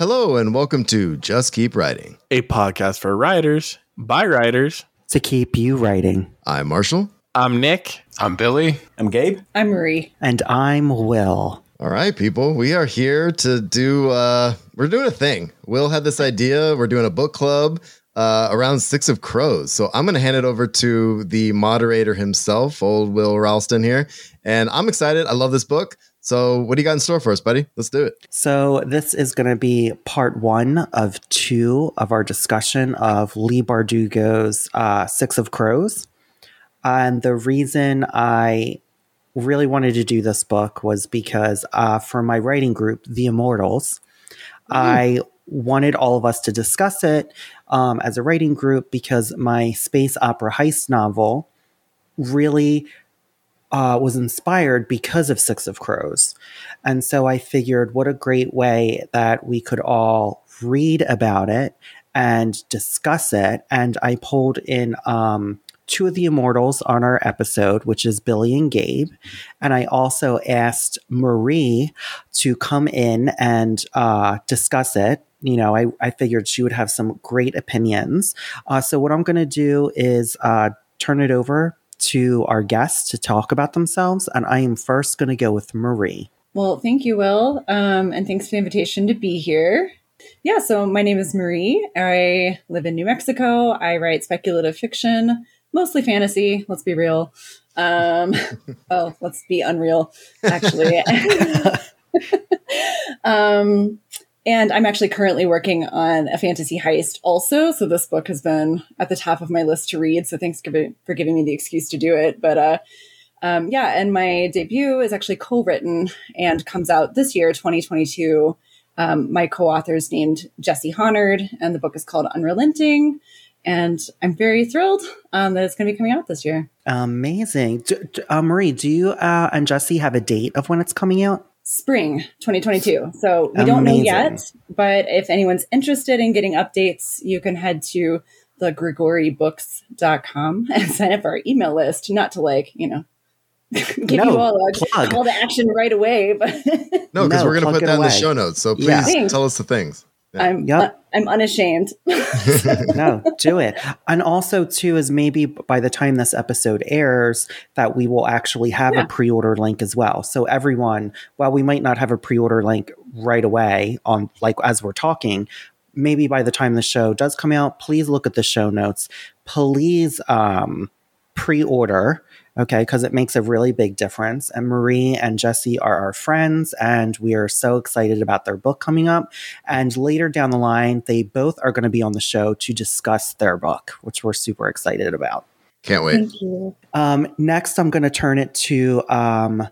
Hello, and welcome to Just Keep Writing. a podcast for writers by writers. to keep you writing. I'm Marshall. I'm Nick. I'm Billy. I'm Gabe. I'm Marie. And I'm Will. All right, people, we are here to do, uh, we're doing a thing. Will had this idea. We're doing a book club uh, around Six of Crows. So I'm going to hand it over to the moderator himself, old Will Ralston here. And I'm excited. I love this book. So what do you got in store for us, buddy? Let's do it. So, this is going to be part one of two of our discussion of Leigh Bardugo's uh, Six of Crows. And the reason I really wanted to do this book was because uh, for my writing group, The Immortals, I wanted all of us to discuss it um, as a writing group because my space opera heist novel really uh, was inspired because of Six of Crows. And so I figured what a great way that we could all read about it and discuss it. And I pulled in um, two of the immortals on our episode, which is Billy and Gabe. And I also asked Marie to come in and uh, discuss it. You know, I, I figured she would have some great opinions. Uh, so, what I'm going to do is uh, turn it over to our guests to talk about themselves. And I am first going to go with Marie. Well, thank you, Will. Um, and thanks for the invitation to be here. Yeah, so my name is Marie. I live in New Mexico. I write speculative fiction, mostly fantasy, let's be real. Um, oh, let's be unreal, actually. um, and I'm actually currently working on a fantasy heist also. So this book has been at the top of my list to read. So thanks for giving me the excuse to do it. But uh, um, yeah, and my debut is actually co-written and comes out this year, 2022. Um, my co-author's named Jesse Honard, and the book is called Unrelenting. And I'm very thrilled um, that it's going to be coming out this year. Amazing. Uh, Marie, do you uh, and Jesse have a date of when it's coming out? Spring 2022. So we don't know yet, but if anyone's interested in getting updates, you can head to the gregorybooks.com and sign up for our email list. Not to like, you know, give No, you all a plug. call to action right away, but No, because No, we're going to put it that in the show notes. So please Yeah. Tell us the things. Yeah. I'm Yep. I'm unashamed. no, do it. And also, too, is maybe by the time this episode airs, that we will actually have Yeah. a pre order link as well. So, everyone, while we might not have a pre order link right away on like as we're talking, maybe by the time the show does come out, please look at the show notes. Please um, pre order. Okay, because it makes a really big difference. And Marie and Jesse are our friends, and we are so excited about their book coming up. And later down the line, they both are going to be on the show to discuss their book, which we're super excited about. Can't wait. Thank you. Um, next, I'm going to turn it to um,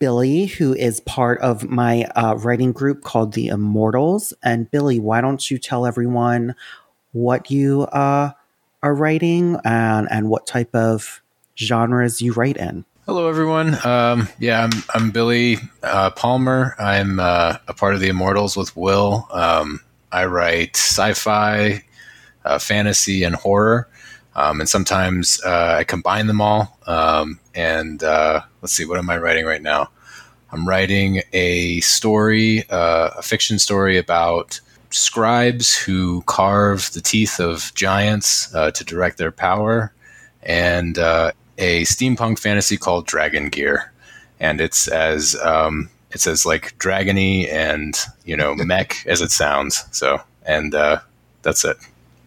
Billy, who is part of my uh, writing group called The Immortals. And Billy, why don't you tell everyone what you uh, are writing and, and what type of genres you write in? Hello, everyone. Um, yeah, I'm, I'm Billy uh, Palmer. I'm uh, a part of the Immortals with Will. Um, I write sci-fi, uh, fantasy, and horror, um, and sometimes uh, I combine them all. Um, and uh, let's see, what am I writing right now? I'm writing a story, uh, a fiction story about scribes who carve the teeth of giants to direct their power, and a steampunk fantasy called Dragon Gear, and it's as um, it's as like dragony and you know mech as it sounds. So, and uh, that's it.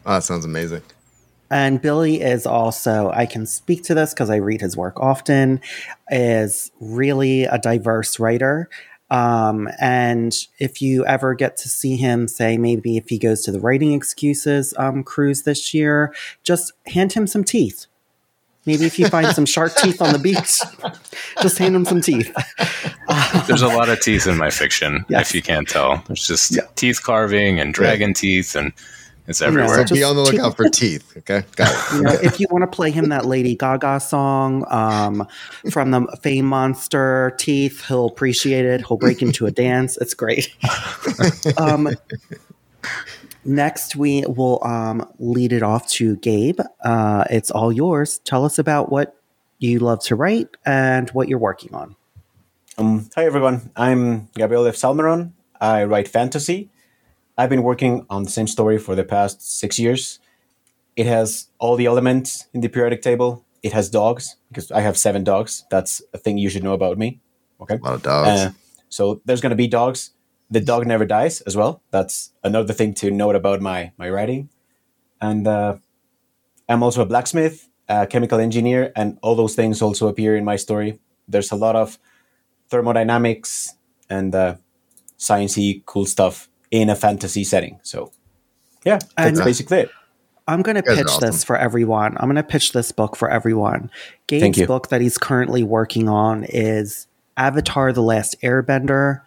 Oh, that sounds amazing. And Billy is also, I can speak to this because I read his work often, is really a diverse writer. Um, and if you ever get to see him, say maybe if he goes to the Writing Excuses um, cruise this year, just hand him some teeth. Maybe if you find some shark teeth on the beach, just hand him some teeth. There's a lot of teeth in my fiction, Yes. if you can't tell. There's just Yeah. teeth carving and dragon teeth, and it's know, everywhere. So just be on the lookout for teeth. Okay. Got it. you know, if you want to play him that Lady Gaga song um, from the Fame Monster Teeth, he'll appreciate it. He'll break into a dance. It's great. um, next, we will um, lead it off to Gabe. Uh, it's all yours. Tell us about what you love to write and what you're working on. Um, hi everyone, I'm Gabriel F. Salmeron. I write fantasy. I've been working on the same story for the past six years. It has all the elements in the periodic table. It has dogs because I have seven dogs. That's a thing you should know about me. Okay. A lot of dogs. Uh, so there's going to be dogs. The dog never dies as well. That's another thing to note about my my writing. And uh, I'm also a blacksmith, a chemical engineer, and all those things also appear in my story. There's a lot of thermodynamics and uh, sciencey cool stuff in a fantasy setting. So yeah, that's And- basically it. I'm going to guys are pitch this for everyone. I'm going to pitch this book for everyone. Thank Gabe's book that he's currently working on is Avatar The Last Airbender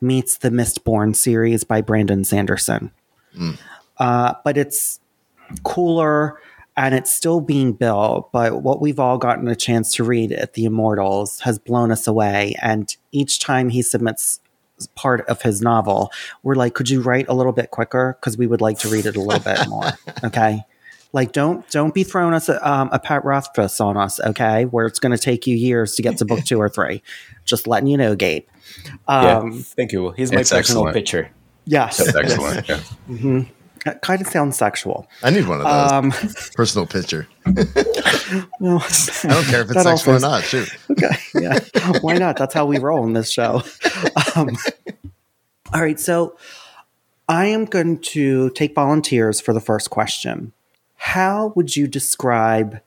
meets the Mistborn series by Brandon Sanderson. Mm. Uh, but it's cooler and it's still being built. But what we've all gotten a chance to read at The Immortals has blown us away. And each time he submits part of his novel, we're like, could you write a little bit quicker? Because we would like to read it a little bit more. Okay. Like don't don't be throwing us a, um, a Pat Rothfuss on us, okay? Where it's going to take you years to get to book two or three. Just letting you know, Gabe. Um, yeah, thank you. He's my it's personal excellent. picture. Yes, That's excellent. Yeah. hmm That kind of sounds sexual. I need one of those. Um, Personal picture. no, I don't care if it's That sexual or not. Shoot. okay, yeah. Why not? That's how we roll in this show. Um, all right, so I am going to take volunteers for the first question. How would you describe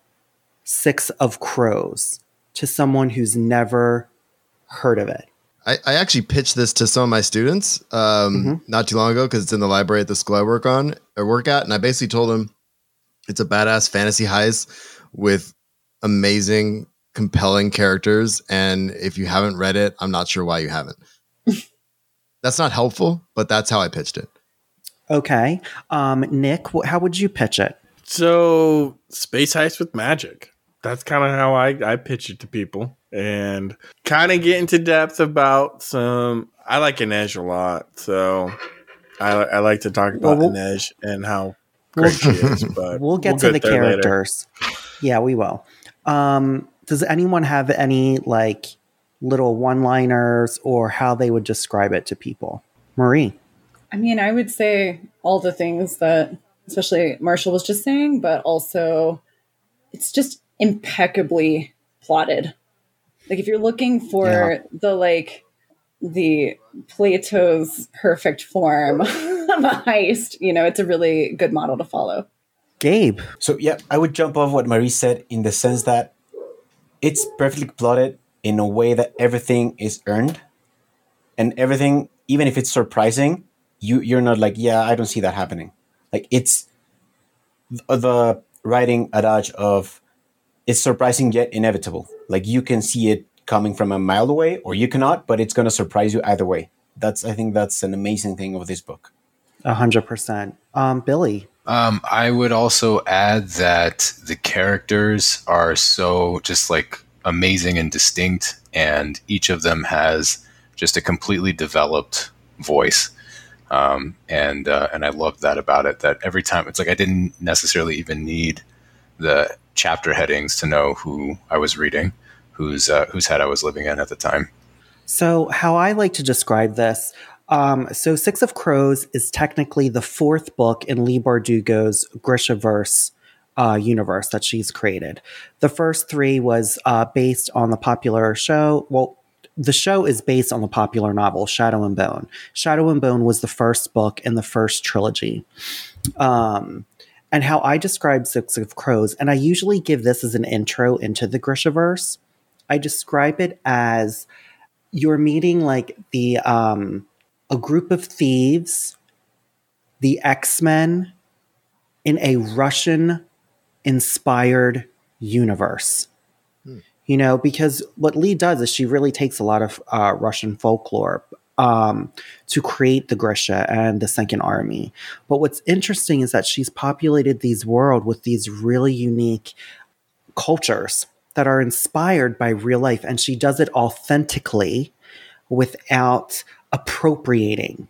Six of Crows to someone who's never heard of it? I, I actually pitched this to some of my students um, not too long ago because it's in the library at the school I work on or work at, and I basically told them it's a badass fantasy heist with amazing, compelling characters. And if you haven't read it, I'm not sure why you haven't. that's not helpful, but that's how I pitched it. Okay, um, Nick, how would you pitch it? So, space heist with magic. That's kind of how I, I pitch it to people. And kind of get into depth about some. I like Inej a lot. So, I, I like to talk about Well, we'll- Inej and how great she is. But We'll get to the there later. characters. Yeah, we will. Um, does anyone have any like little one-liners or how they would describe it to people? Marie. I mean, I would say all the things that, especially Marshall was just saying, but also it's just impeccably plotted. Like, if you're looking for Yeah. the like the Plato's perfect form of a heist, you know, it's a really good model to follow. Gabe. So yeah, I would jump off what Marie said in the sense that it's perfectly plotted in a way that everything is earned, and everything, even if it's surprising, you you're not like, yeah, I don't see that happening. Like it's the writing adage of it's surprising yet inevitable. Like you can see it coming from a mile away, or you cannot, but it's going to surprise you either way. That's I think that's an amazing thing of this book. A hundred percent. Um, Billy. Um, I would also add that the characters are so just like amazing and distinct, and each of them has just a completely developed voice. Um, and uh, and I love that about it. That every time it's like I didn't necessarily even need the chapter headings to know who I was reading, whose uh, whose head I was living in at the time. So, how I like to describe this, um, so Six of Crows is technically the fourth book in Leigh Bardugo's Grishaverse uh, universe that she's created. The first three was uh, based on the popular show. Well, the show is based on the popular novel Shadow and Bone. Shadow and Bone was the first book in the first trilogy. Um, and how I describe Six of Crows, and I usually give this as an intro into the Grishaverse. I describe it as you're meeting like the um a group of thieves the x-men in a russian inspired universe you know because what Leigh does is she really takes a lot of uh, russian folklore um, to create the grisha and the second army. But what's interesting is that she's populated these world with these really unique cultures that are inspired by real life and she does it authentically without appropriating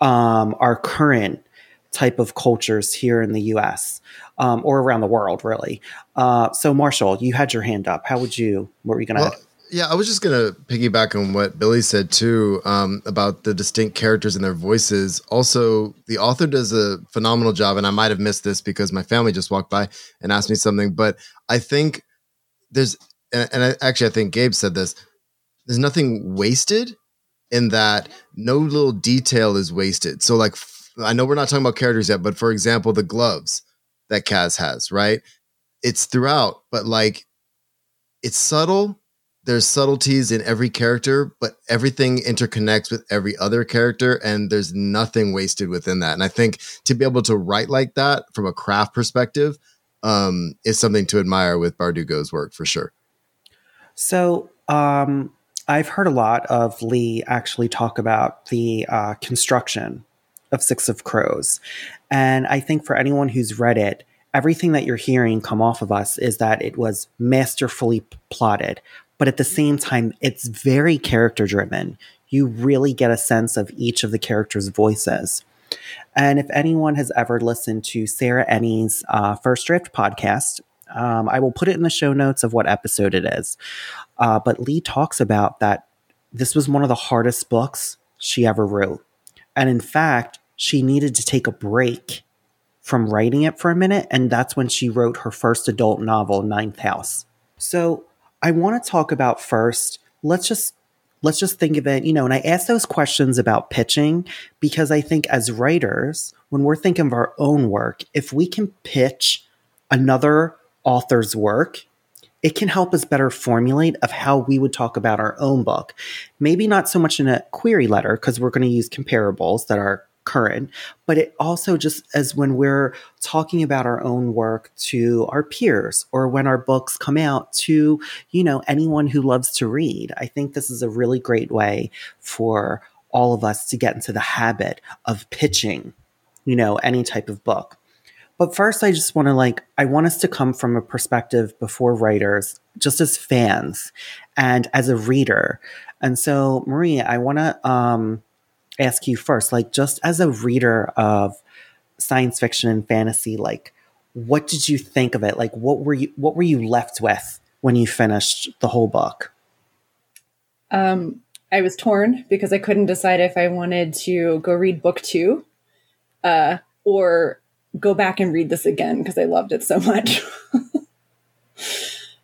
um, our current type of cultures here in the US um, or around the world, really. Uh, so, Marshall, you had your hand up. How would you, what were you going to Well, Yeah, I was just gonna piggyback on what Billy said too um, about the distinct characters and their voices. Also, the author does a phenomenal job, and I might have missed this because my family just walked by and asked me something. But I think there's, and, and I, actually, I think Gabe said this. There's nothing wasted in that. No little detail is wasted. So, like, I know we're not talking about characters yet, but for example, the gloves that Kaz has, right? It's throughout, but like, it's subtle there's subtleties in every character, but everything interconnects with every other character, and there's nothing wasted within that. And I think to be able to write like that from a craft perspective um, is something to admire with Bardugo's work for sure. So, um, I've heard a lot of Leigh actually talk about the uh, construction of Six of Crows. And I think for anyone who's read it, everything that you're hearing come off of us is that it was masterfully plotted, but at the same time, it's very character driven. You really get a sense of each of the characters' voices. And if anyone has ever listened to Sarah Enni's uh, First Draft podcast, um, I will put it in the show notes of what episode it is. Uh, but Leigh talks about that this was one of the hardest books she ever wrote. And in fact, she needed to take a break from writing it for a minute. And that's when she wrote her first adult novel, Ninth House. So I want to talk about first. Let's just let's just think of it, you know, and I ask those questions about pitching because I think as writers, when we're thinking of our own work, if we can pitch another author's work, it can help us better formulate of how we would talk about our own book. Maybe not so much in a query letter because we're going to use comparables that are current, but it also just as when we're talking about our own work to our peers or when our books come out to, you know, anyone who loves to read. I think this is a really great way for all of us to get into the habit of pitching, you know, any type of book. But first, I just want to like, I want us to come from a perspective before writers, just as fans and as a reader. And so, Maria, I want to, um, ask you first, like just as a reader of science fiction and fantasy, like what did you think of it? Like what were you what were you left with when you finished the whole book? Um, I was torn because I couldn't decide if I wanted to go read book two, uh, or go back and read this again because I loved it so much.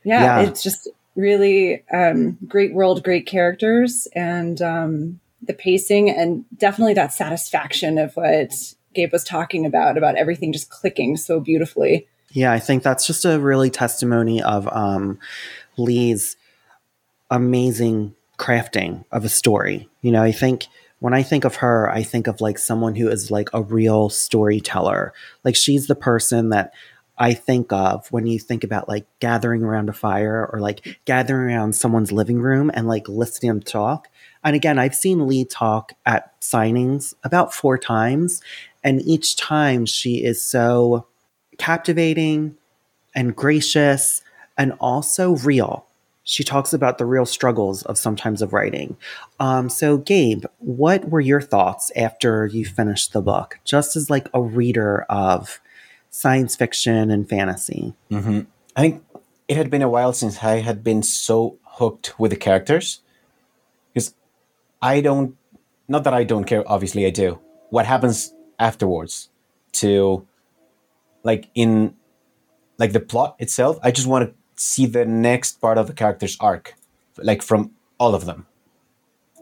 yeah, yeah, it's just really um, great world, great characters, and um, the pacing and definitely that satisfaction of what Gabe was talking about, about everything just clicking so beautifully. Yeah, I think that's just a really testimony of um, Leigh's amazing crafting of a story. You know, I think when I think of her, I think of like someone who is like a real storyteller. Like she's the person that I think of when you think about like gathering around a fire or like gathering around someone's living room and like listening to them talk. And again, I've seen Leigh talk at signings about four times, and each time she is so captivating and gracious and also real. She talks about the real struggles of sometimes of writing. Um, so, Gabe, what were your thoughts after you finished the book, just as like a reader of science fiction and fantasy? Mm-hmm. I think it had been a while since I had been so hooked with the characters I don't, not that I don't care, obviously I do. What happens afterwards to, like, in, like, the plot itself, I just want to see the next part of the character's arc, like, from all of them.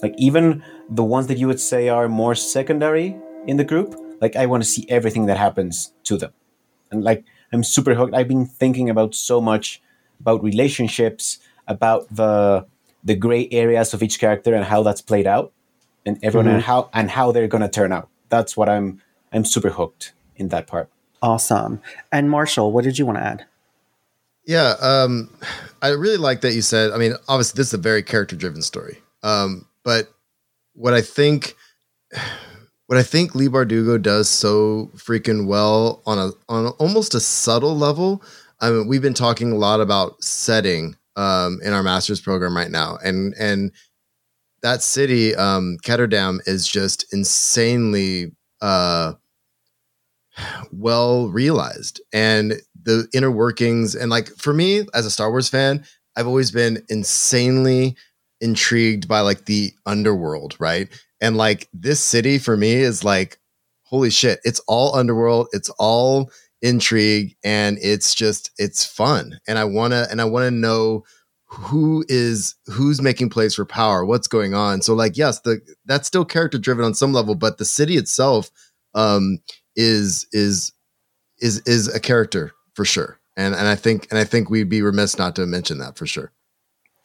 Like, even the ones that you would say are more secondary in the group, like, I want to see everything that happens to them. And, like, I'm super hooked. I've been thinking about so much about relationships, about the the gray areas of each character and how that's played out, and everyone mm-hmm. and how and how they're gonna turn out. That's what I'm I'm super hooked in that part. Awesome. And Marshall, what did you want to add? Yeah, um, I really like that you said. I mean, obviously, this is a very character-driven story. Um, but what I think, what I think Leigh Bardugo does so freaking well on a on almost a subtle level. I mean, we've been talking a lot about setting um, in our master's program right now, and and that city, um, Ketterdam, is just insanely uh, well realized, and the inner workings, and like for me as a Star Wars fan, I've always been insanely intrigued by like the underworld, right? And like this city for me is like, holy shit, it's all underworld, it's all intrigue, and it's just it's fun. And I wanna and I wanna know who is who's making plays for power, what's going on. So like, yes, the that's still character driven on some level, but the city itself um is is is is a character for sure. And and I think and I think we'd be remiss not to mention that for sure.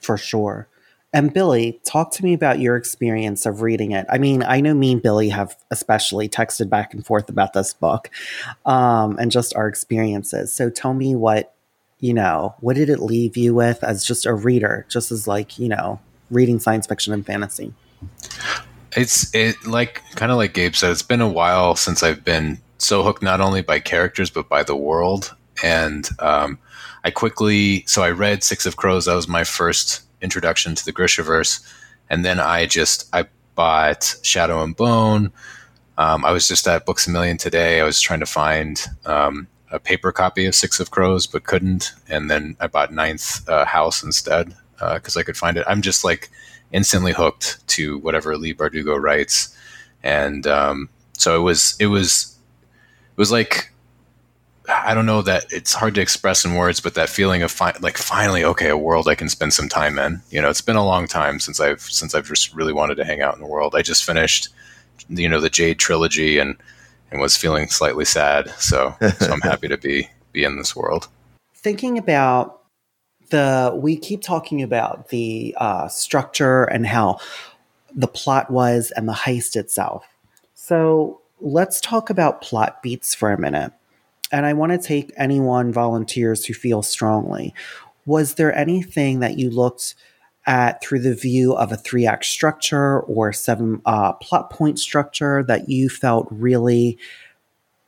For sure. And Billy, talk to me about your experience of reading it. I mean, I know me and Billy have especially texted back and forth about this book um, and just our experiences. So tell me what, you know, what did it leave you with as just a reader, just as like, you know, reading science fiction and fantasy? It's it like kind of like Gabe said, it's been a while since I've been so hooked not only by characters but by the world. And um, I quickly, so I read Six of Crows. That was my first introduction to the Grishaverse, and then I just I bought Shadow and Bone. Um, I was just at Books a Million today. I was trying to find um, a paper copy of Six of Crows, but couldn't. And then I bought Ninth uh, House instead because uh, I could find it. I'm just like instantly hooked to whatever Leigh Bardugo writes, and um, so it was it was it was like I don't know that it's hard to express in words, but that feeling of fi- like finally, okay, a world I can spend some time in. You know, it's been a long time since I've since I've just really wanted to hang out in the world. I just finished, you know, the Jade trilogy and and was feeling slightly sad. So so I'm happy to be be in this world. Thinking about the, we keep talking about the uh, structure and how the plot was and the heist itself. So let's talk about plot beats for a minute and I want to take anyone volunteers who feel strongly. Was there anything that you looked at through the view of a three act structure or seven uh, plot point structure that you felt really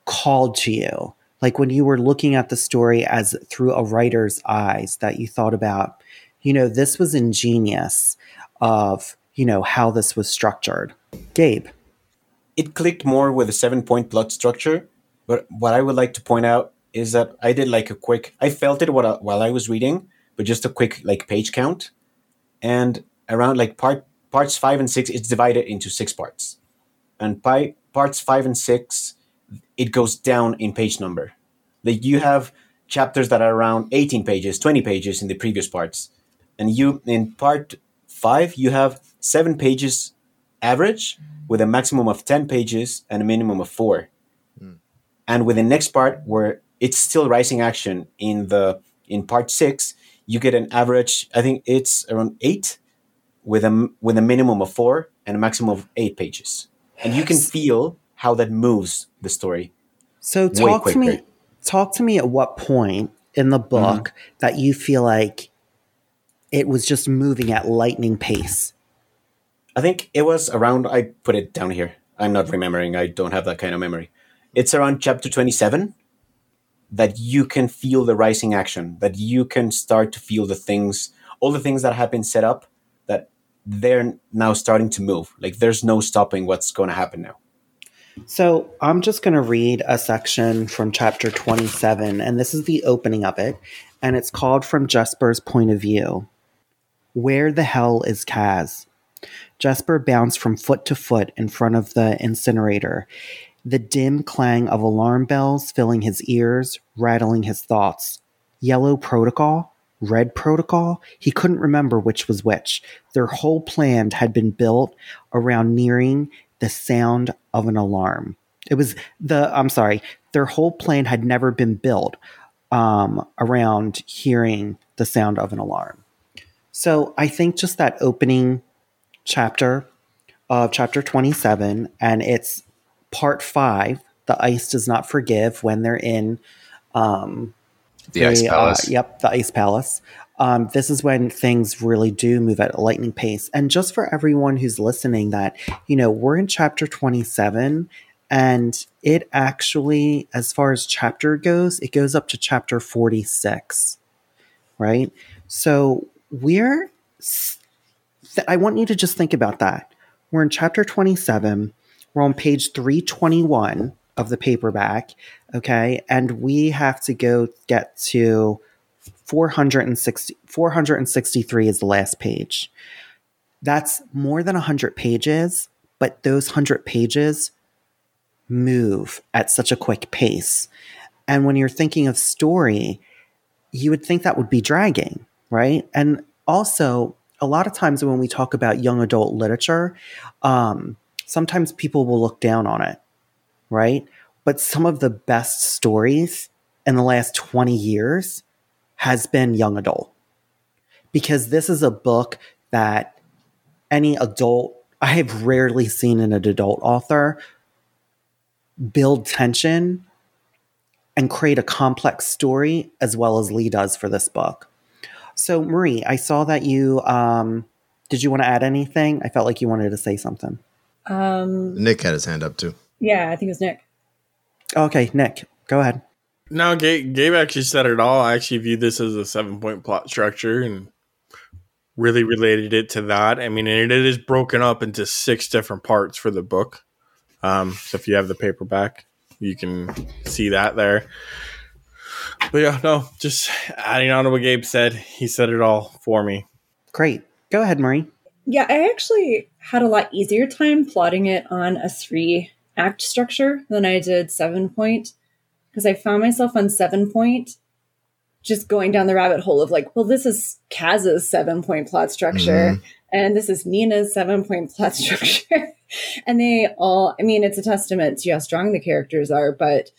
called to you? Like when you were looking at the story as through a writer's eyes, that you thought about, you know, this was ingenious of, you know, how this was structured. Gabe. It clicked more with a seven point plot structure but what I would like to point out is that I did like a quick. I felt it while I was reading, but just a quick like page count, and around like part parts five and six, it's divided into six parts, and by parts five and six, it goes down in page number. Like you have chapters that are around 18 pages, 20 pages in the previous parts, and you in part five you have seven pages average with a maximum of 10 pages and a minimum of four and with the next part where it's still rising action in the in part six, you get an average. I think it's around eight, with a with a minimum of four and a maximum of eight pages, and you can feel how that moves the story. So talk to me. Talk to me at what point in the book mm-hmm. that you feel like it was just moving at lightning pace. I think it was around. I put it down here. I'm not remembering. I don't have that kind of memory it's around chapter 27 that you can feel the rising action, that you can start to feel the things, all the things that have been set up, that they're now starting to move. Like there's no stopping what's going to happen now. So I'm just going to read a section from chapter 27, and this is the opening of it, and it's called From Jesper's Point of View. Where the hell is Kaz? Jesper bounced from foot to foot in front of the incinerator the dim clang of alarm bells filling his ears, rattling his thoughts. Yellow protocol? Red protocol? He couldn't remember which was which. Their whole plan had been built around nearing the sound of an alarm. It was the, I'm sorry, their whole plan had never been built um, around hearing the sound of an alarm. So I think just that opening chapter of chapter 27, and it's part five, the ice does not forgive when they're in um, the, the ice uh, palace. Uh, yep, the ice palace. Um, this is when things really do move at a lightning pace. And just for everyone who's listening, that you know, we're in chapter twenty-seven, and it actually, as far as chapter goes, it goes up to chapter forty-six, right? So we're. I want you to just think about that. We're in chapter twenty-seven we're on page 321 of the paperback. Okay. And we have to go get to 460, 463 is the last page. That's more than 100 pages, but those 100 pages move at such a quick pace. And when you're thinking of story, you would think that would be dragging, right? And also, a lot of times when we talk about young adult literature, um, sometimes people will look down on it, right? But some of the best stories in the last 20 years has been young adult. Because this is a book that any adult, I have rarely seen an adult author build tension and create a complex story as well as Leigh does for this book. So, Marie, I saw that you um, did you want to add anything? I felt like you wanted to say something. Um, Nick had his hand up too. yeah, I think it was Nick. Okay, Nick, go ahead. No, Gabe, Gabe actually said it all. I actually view this as a seven point plot structure and really related it to that. I mean, it, it is broken up into six different parts for the book. Um, so if you have the paperback, you can see that there. But yeah, no, just adding on to what Gabe said, he said it all for me. Great. Go ahead, Marie. Yeah, I actually had a lot easier time plotting it on a three act structure than I did seven point because I found myself on seven point just going down the rabbit hole of like, well, this is Kaz's seven point plot structure mm-hmm. and this is Nina's seven point plot structure. and they all, I mean, it's a testament to how strong the characters are, but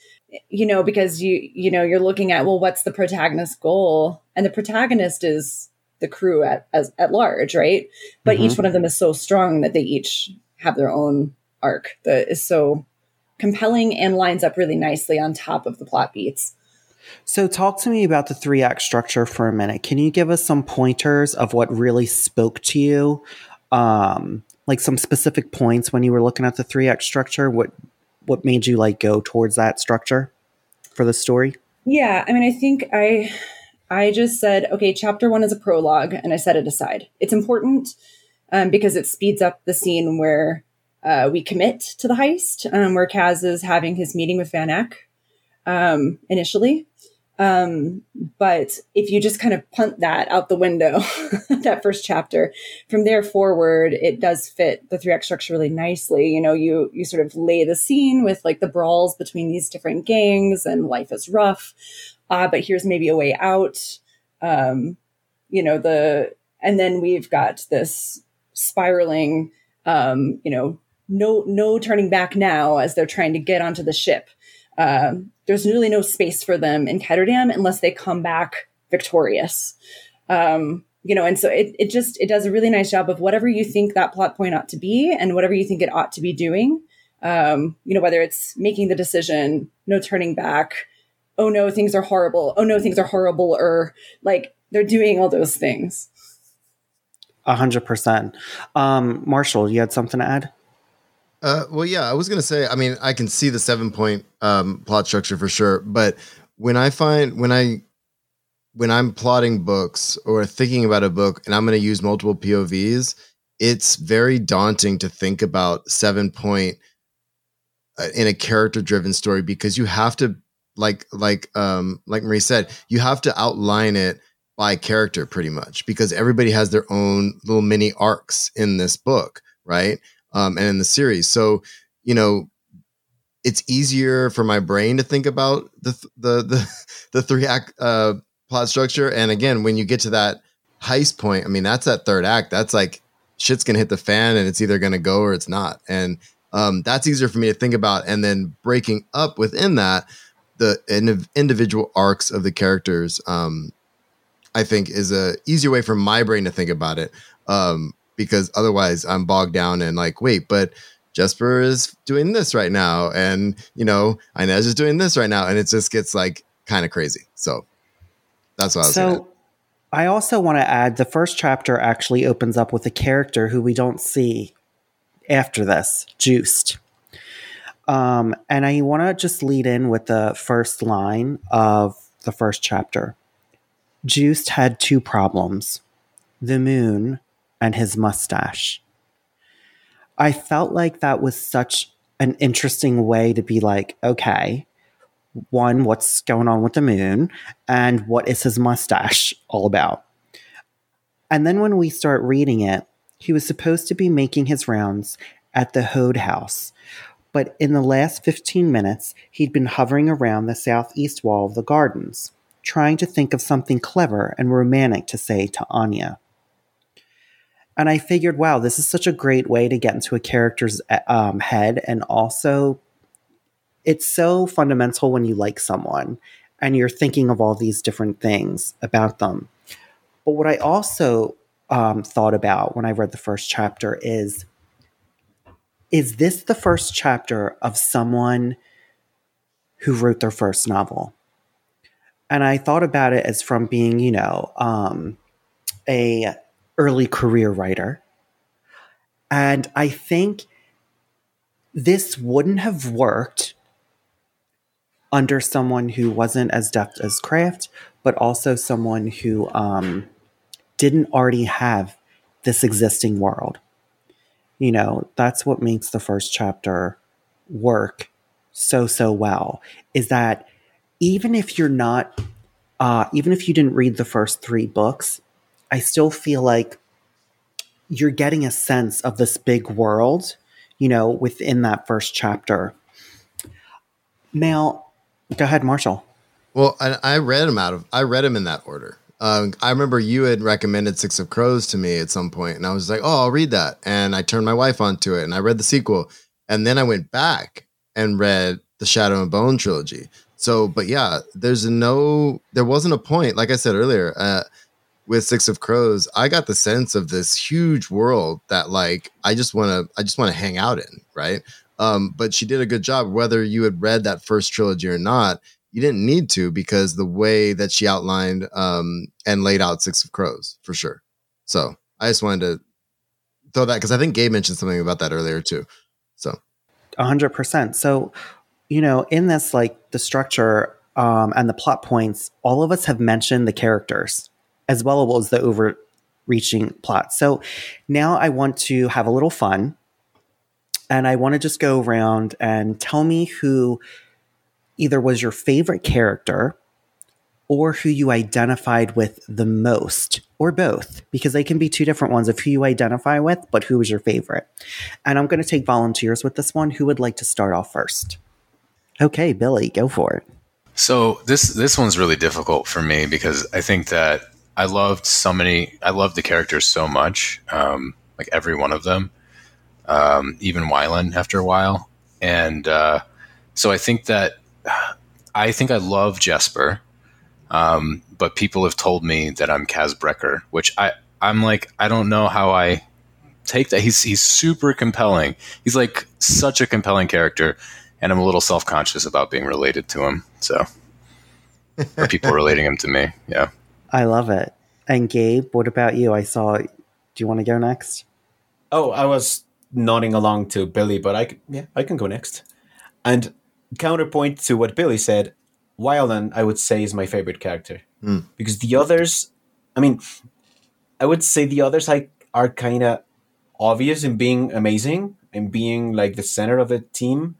you know, because you, you know, you're looking at, well, what's the protagonist's goal? And the protagonist is the crew at, as, at large, right? But each one of them is so strong that they each have their own arc that is so compelling and lines up really nicely on top of the plot beats. So, talk to me about the three act structure for a minute. Can you give us some pointers of what really spoke to you? Um, like some specific points when you were looking at the three act structure? What what made you like go towards that structure for the story? Yeah, I mean, I think I I just said, okay, chapter one is a prologue, and I set it aside. It's important um, because it speeds up the scene where uh, we commit to the heist, um, where Kaz is having his meeting with Van Eck um, initially. Um, but if you just kind of punt that out the window, that first chapter, from there forward, it does fit the three act structure really nicely. You know, you you sort of lay the scene with like the brawls between these different gangs, and life is rough. Uh, but here's maybe a way out. Um, you know the, and then we've got this spiraling. Um, you know, no no turning back now as they're trying to get onto the ship. Um, there's really no space for them in Ketterdam unless they come back victorious. Um, you know, and so it, it just it does a really nice job of whatever you think that plot point ought to be and whatever you think it ought to be doing. Um, you know, whether it's making the decision, no turning back, oh no, things are horrible, oh no, things are horrible, or like they're doing all those things. A hundred percent. Um, Marshall, you had something to add? Uh, well, yeah, I was gonna say. I mean, I can see the seven point um, plot structure for sure, but when I find when I when I'm plotting books or thinking about a book, and I'm gonna use multiple POVs, it's very daunting to think about seven point uh, in a character driven story because you have to like like um like Marie said, you have to outline it by character pretty much because everybody has their own little mini arcs in this book, right? um, and in the series. So, you know, it's easier for my brain to think about the the the, the three act uh, plot structure. And again, when you get to that heist point, I mean, that's that third act. That's like shit's gonna hit the fan, and it's either gonna go or it's not. And um, that's easier for me to think about. And then breaking up within that, the in- individual arcs of the characters, um, I think, is a easier way for my brain to think about it. Um, because otherwise I'm bogged down and like, wait, but Jesper is doing this right now, and you know, Inej is doing this right now, and it just gets like kind of crazy. So that's what I was saying. So, I also want to add the first chapter actually opens up with a character who we don't see after this, Joost. Um, and I want to just lead in with the first line of the first chapter. Joost had two problems the moon and his mustache. I felt like that was such an interesting way to be like, okay, one, what's going on with the moon, and what is his mustache all about. And then when we start reading it, he was supposed to be making his rounds at the Hoede house. But in the last 15 minutes, he'd been hovering around the southeast wall of the gardens, trying to think of something clever and romantic to say to Anya. And I figured, wow, this is such a great way to get into a character's um, head. And also, it's so fundamental when you like someone and you're thinking of all these different things about them. But what I also um, thought about when I read the first chapter is is this the first chapter of someone who wrote their first novel? And I thought about it as from being, you know, um, a early career writer. And I think this wouldn't have worked under someone who wasn't as deft as Kraft, but also someone who um, didn't already have this existing world. You know, that's what makes the first chapter work so, so well is that even if you're not, uh, even if you didn't read the first three books, I still feel like you're getting a sense of this big world, you know, within that first chapter. Now, go ahead, Marshall. Well, I, I read him out of I read him in that order. Um, I remember you had recommended Six of Crows to me at some point, and I was like, "Oh, I'll read that." And I turned my wife onto it, and I read the sequel, and then I went back and read the Shadow and Bone trilogy. So, but yeah, there's no, there wasn't a point, like I said earlier, uh, with Six of Crows. I got the sense of this huge world that, like, I just want to, I just want to hang out in, right? Um, but she did a good job, whether you had read that first trilogy or not you didn't need to because the way that she outlined um, and laid out Six of Crows for sure. So I just wanted to throw that because I think Gabe mentioned something about that earlier too. So, hundred percent. So, you know, in this, like the structure um, and the plot points, all of us have mentioned the characters as well as the overreaching plot. So now I want to have a little fun. And I want to just go around and tell me who either was your favorite character or who you identified with the most, or both, because they can be two different ones of who you identify with, but who was your favorite. And I'm going to take volunteers with this one. Who would like to start off first? Okay, Billy, go for it. So this this one's really difficult for me because I think that I loved so many. I loved the characters so much, um, like every one of them, um, even Wylan after a while, and uh, so I think that I think I love Jesper, um, but people have told me that I'm Kaz Brekker, which I I'm like I don't know how I take that. He's he's super compelling. He's like such a compelling character, and I'm a little self conscious about being related to him. So, or people relating him to me, yeah. I love it. And Gabe, what about you? I saw. Do you want to go next? Oh, I was nodding along to Billy, but I yeah I can go next. And counterpoint to what Billy said, Wylan, I would say, is my favorite character Mm. because the others, I mean, I would say the others I, are kind of obvious in being amazing and being like the center of the team,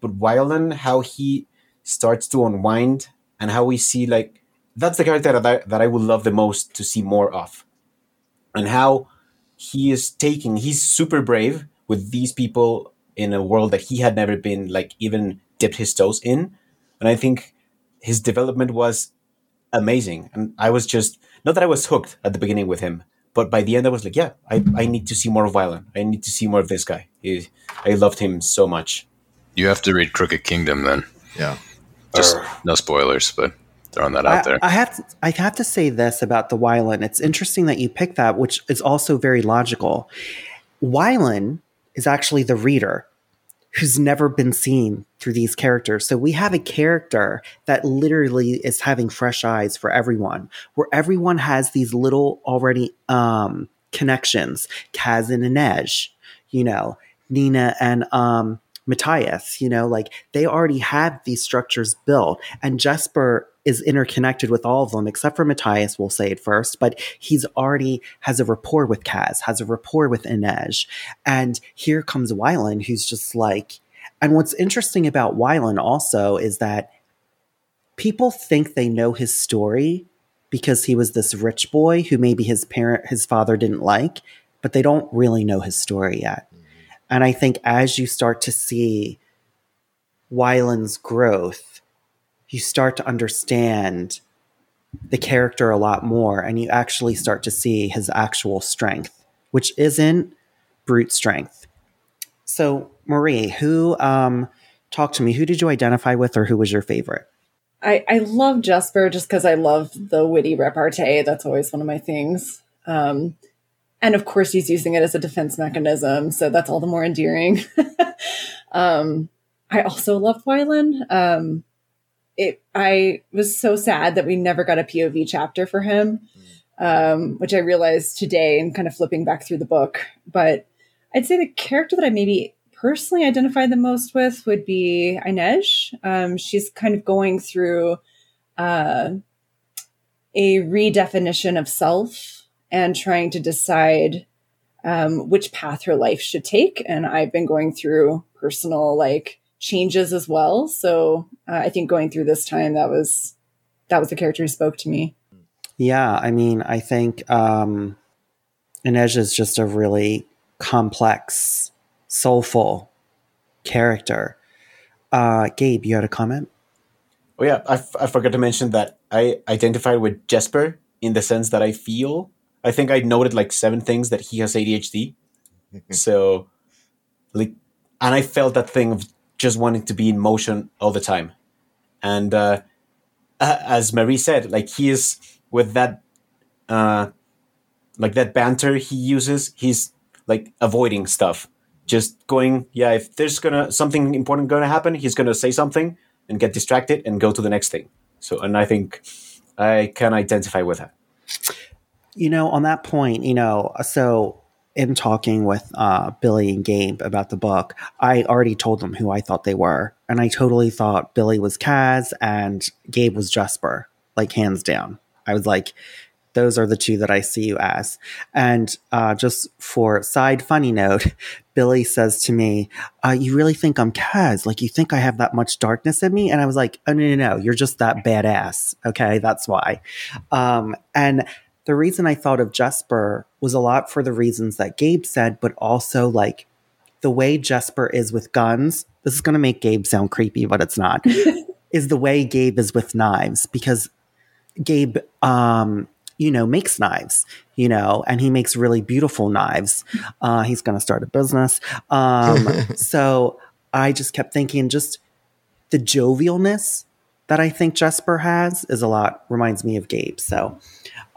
but Wylan, how he starts to unwind and how we see like that's the character that I, that I would love the most to see more of, and how he is taking. He's super brave with these people in a world that he had never been like even dipped his toes in. And I think his development was amazing. And I was just, not that I was hooked at the beginning with him, but by the end I was like, yeah, I, I need to see more of Wylan. I need to see more of this guy. He, I loved him so much. You have to read Crooked Kingdom then. yeah. Just no spoilers, but throwing that out I, there. I have to, I have to say this about the Wylan. It's interesting that you picked that, which is also very logical. Wylan is actually the reader who's never been seen through these characters. So we have a character that literally is having fresh eyes for everyone, where everyone has these little already um, connections. Kaz and Inej, you know, Nina and um, Matthias, you know, like they already have these structures built. And Jesper is interconnected with all of them, except for Matthias, we'll say it first, but he's already has a rapport with Kaz, has a rapport with Inej. And here comes Wylan, who's just like, and what's interesting about Wylan also is that people think they know his story because he was this rich boy who maybe his parent his father didn't like but they don't really know his story yet mm-hmm. and i think as you start to see Wylan's growth you start to understand the character a lot more and you actually start to see his actual strength which isn't brute strength so marie who um talk to me who did you identify with or who was your favorite I, I love Jesper just because I love the witty repartee. That's always one of my things. Um, and of course, he's using it as a defense mechanism, so that's all the more endearing. um, I also love Wylan. Um, it, I was so sad that we never got a POV chapter for him, um, which I realized today and kind of flipping back through the book. But I'd say the character that I maybe personally identify the most with would be Inej. Um, she's kind of going through uh, a redefinition of self and trying to decide um, which path her life should take. And I've been going through personal like changes as well. So uh, I think going through this time, that was that was the character who spoke to me. Yeah, I mean, I think um, Inej is just a really complex soulful character. Uh, Gabe, you had a comment? Oh yeah, I, f- I forgot to mention that I identified with Jesper in the sense that I feel. I think I noted like seven things that he has ADHD. so, like, and I felt that thing of just wanting to be in motion all the time. And uh, as Marie said, like he is with that, uh, like that banter he uses, he's like avoiding stuff just going, yeah, if there's gonna something important gonna happen, he's gonna say something and get distracted and go to the next thing. So, and I think I can identify with that. You know, on that point, you know, so in talking with uh, Billy and Gabe about the book, I already told them who I thought they were, and I totally thought Billy was Kaz and Gabe was Jesper, like hands down. I was like, those are the two that I see you as. And uh, just for side funny note, Billy says to me, uh, "You really think I'm Kaz? Like you think I have that much darkness in me?" And I was like, "Oh no, no, no! You're just that badass. Okay, that's why." Um, and the reason I thought of Jesper was a lot for the reasons that Gabe said, but also like the way Jesper is with guns. This is going to make Gabe sound creepy, but it's not. is the way Gabe is with knives because Gabe um, you know, makes knives, you know, and he makes really beautiful knives. Uh, he's going to start a business. Um, so I just kept thinking, just the jovialness that I think Jesper has is a lot, reminds me of Gabe. So,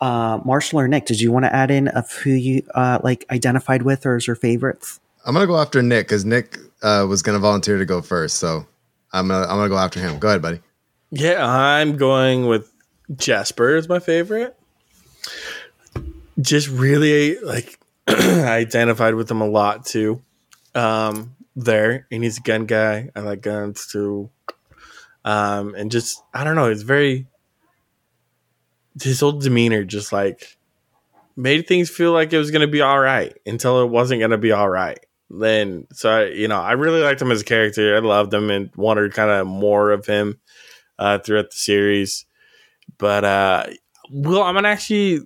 uh, Marshall or Nick, did you want to add in of who you uh, like identified with or is your favorites? I'm gonna go after Nick because Nick uh, was gonna volunteer to go first, so I'm gonna I'm gonna go after him. Go ahead, buddy. Yeah, I'm going with Jesper as my favorite just really like I identified with him a lot too. Um, there, and he's a gun guy. I like guns too. Um, and just I don't know, it's very his whole demeanor just like made things feel like it was gonna be all right until it wasn't gonna be all right. Then so I, you know, I really liked him as a character. I loved him and wanted kind of more of him uh, throughout the series. But uh, well, I'm gonna actually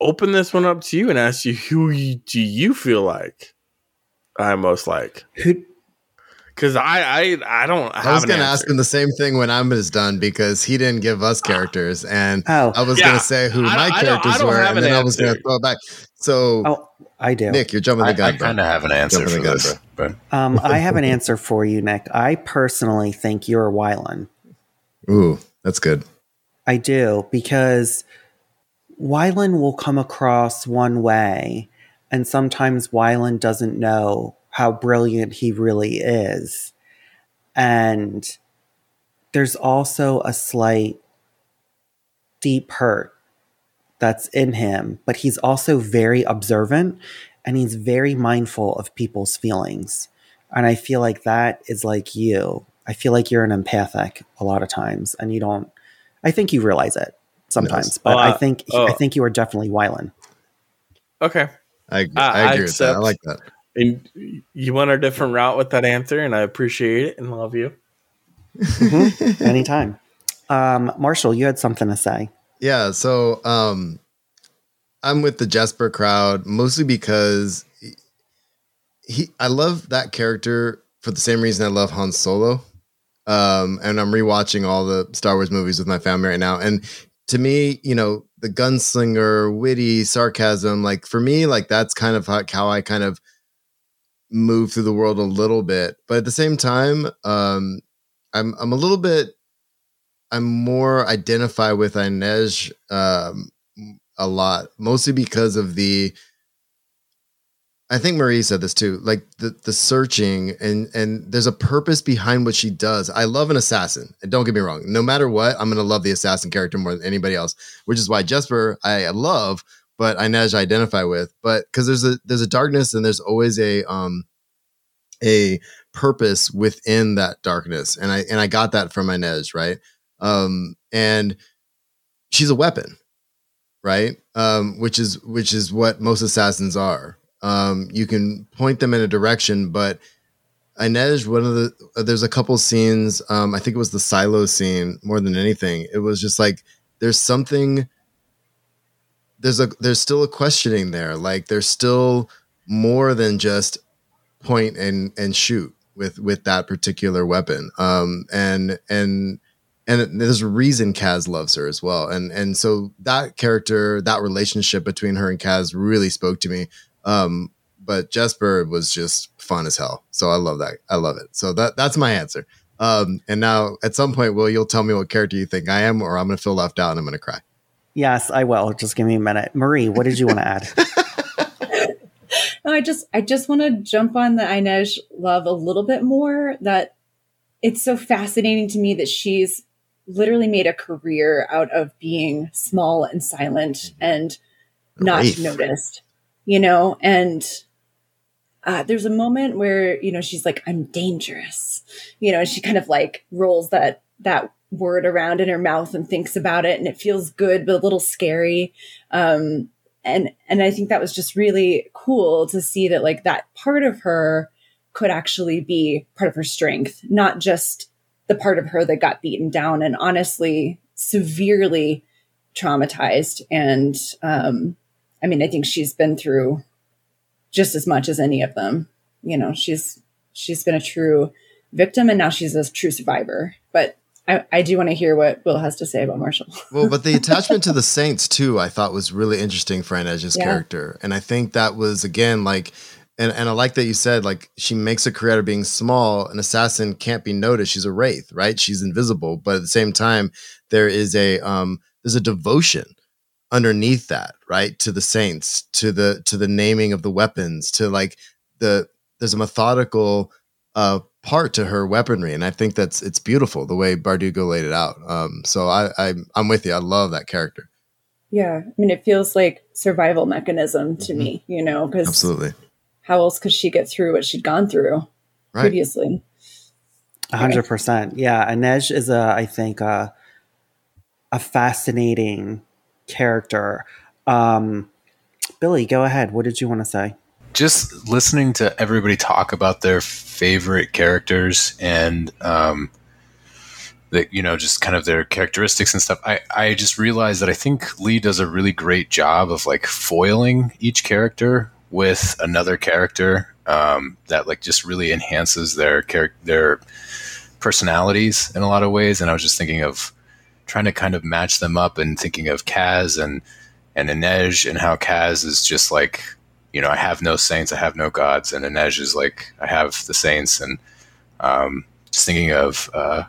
open this one up to you and ask you who you, do you feel like I'm most like? Who? Because I, I I don't. I was going to ask him the same thing when I'm is done because he didn't give us characters, and oh. I was yeah. going to say who my characters were, and then I was going to throw it back. So, oh, I do. Nick, you're jumping the gun. I, I kind of have an answer for this, but um, I have an answer for you, Nick. I personally think you're Wylan. Ooh, that's good. I do because Wylan will come across one way, and sometimes Wylan doesn't know how brilliant he really is. And there's also a slight deep hurt that's in him, but he's also very observant and he's very mindful of people's feelings. And I feel like that is like you. I feel like you're an empathic a lot of times and you don't I think you realize it sometimes, yes. but uh, I think uh, I think you are definitely Wylan. Okay, I, I agree I with that. I like that. And you went a different route with that answer, and I appreciate it and love you. mm-hmm. Anytime. Um, Marshall, you had something to say. Yeah, so um I'm with the Jesper crowd mostly because he, he I love that character for the same reason I love Han Solo. Um and I'm rewatching all the Star Wars movies with my family right now and to me, you know, the gunslinger, witty sarcasm, like for me like that's kind of how, how I kind of move through the world a little bit. But at the same time, um I'm I'm a little bit I'm more identify with Inej um, a lot, mostly because of the. I think Marie said this too, like the the searching and and there's a purpose behind what she does. I love an assassin, and don't get me wrong. No matter what, I'm gonna love the assassin character more than anybody else, which is why Jesper I love, but Inej I identify with. But because there's a there's a darkness and there's always a um a purpose within that darkness, and I and I got that from Inej, right? um, and she's a weapon, right? Um, which is which is what most assassins are. Um, you can point them in a direction, but Inej, one of the uh, there's a couple scenes. Um, I think it was the silo scene more than anything. It was just like there's something. There's a there's still a questioning there. Like there's still more than just point and and shoot with with that particular weapon. Um, and and and there's a reason Kaz loves her as well. And and so that character, that relationship between her and Kaz really spoke to me. Um, but Jesper was just fun as hell. So I love that. I love it. So that that's my answer. Um, and now at some point, Will, you'll tell me what character you think I am, or I'm to feel left out and I'm to cry. Yes, I will. Just give me a minute. Marie, what did you want to add? no, I just I just want to jump on the Inej love a little bit more. That it's so fascinating to me that she's literally made a career out of being small and silent and not Wraith. noticed, you know, and uh, there's a moment where, you know, she's like, I'm dangerous, you know, and she kind of like rolls that, that word around in her mouth and thinks about it and it feels good, but a little scary. Um, and, and I think that was just really cool to see that like that part of her could actually be part of her strength, not just the part of her that got beaten down and honestly severely traumatized. And um, I mean, I think she's been through just as much as any of them. You know, she's she's been a true victim and now she's a true survivor. But I, I do want to hear what Will has to say about Marshall. well, but the attachment to the Saints too, I thought was really interesting for Inej's yeah. character, and I think that was again like and and I like that you said like she makes a career out of being small. An assassin can't be noticed. She's a wraith, right? She's invisible, but at the same time, there is a um there's a devotion underneath that, right? To the saints, to the to the naming of the weapons, to like the there's a methodical uh part to her weaponry, and I think that's it's beautiful the way Bardugo laid it out. Um, so I, I I'm with you. I love that character. Yeah, I mean, it feels like survival mechanism to mm-hmm. me, you know, because absolutely how else could she get through what she'd gone through right. previously? hundred percent. Yeah. Inej is a, I think, a, a fascinating character. Um, Billy, go ahead. What did you want to say? Just listening to everybody talk about their favorite characters and, um, that you know just kind of their characteristics and stuff i i just realized that i think Leigh does a really great job of like foiling each character with another character um, that like just really enhances their char- their personalities in a lot of ways. And I was just thinking of trying to kind of match them up and thinking of Kaz and and Inej and how Kaz is just like you know I have no saints, I have no gods, and Inej is like I have the saints, and um, just thinking of. Uh,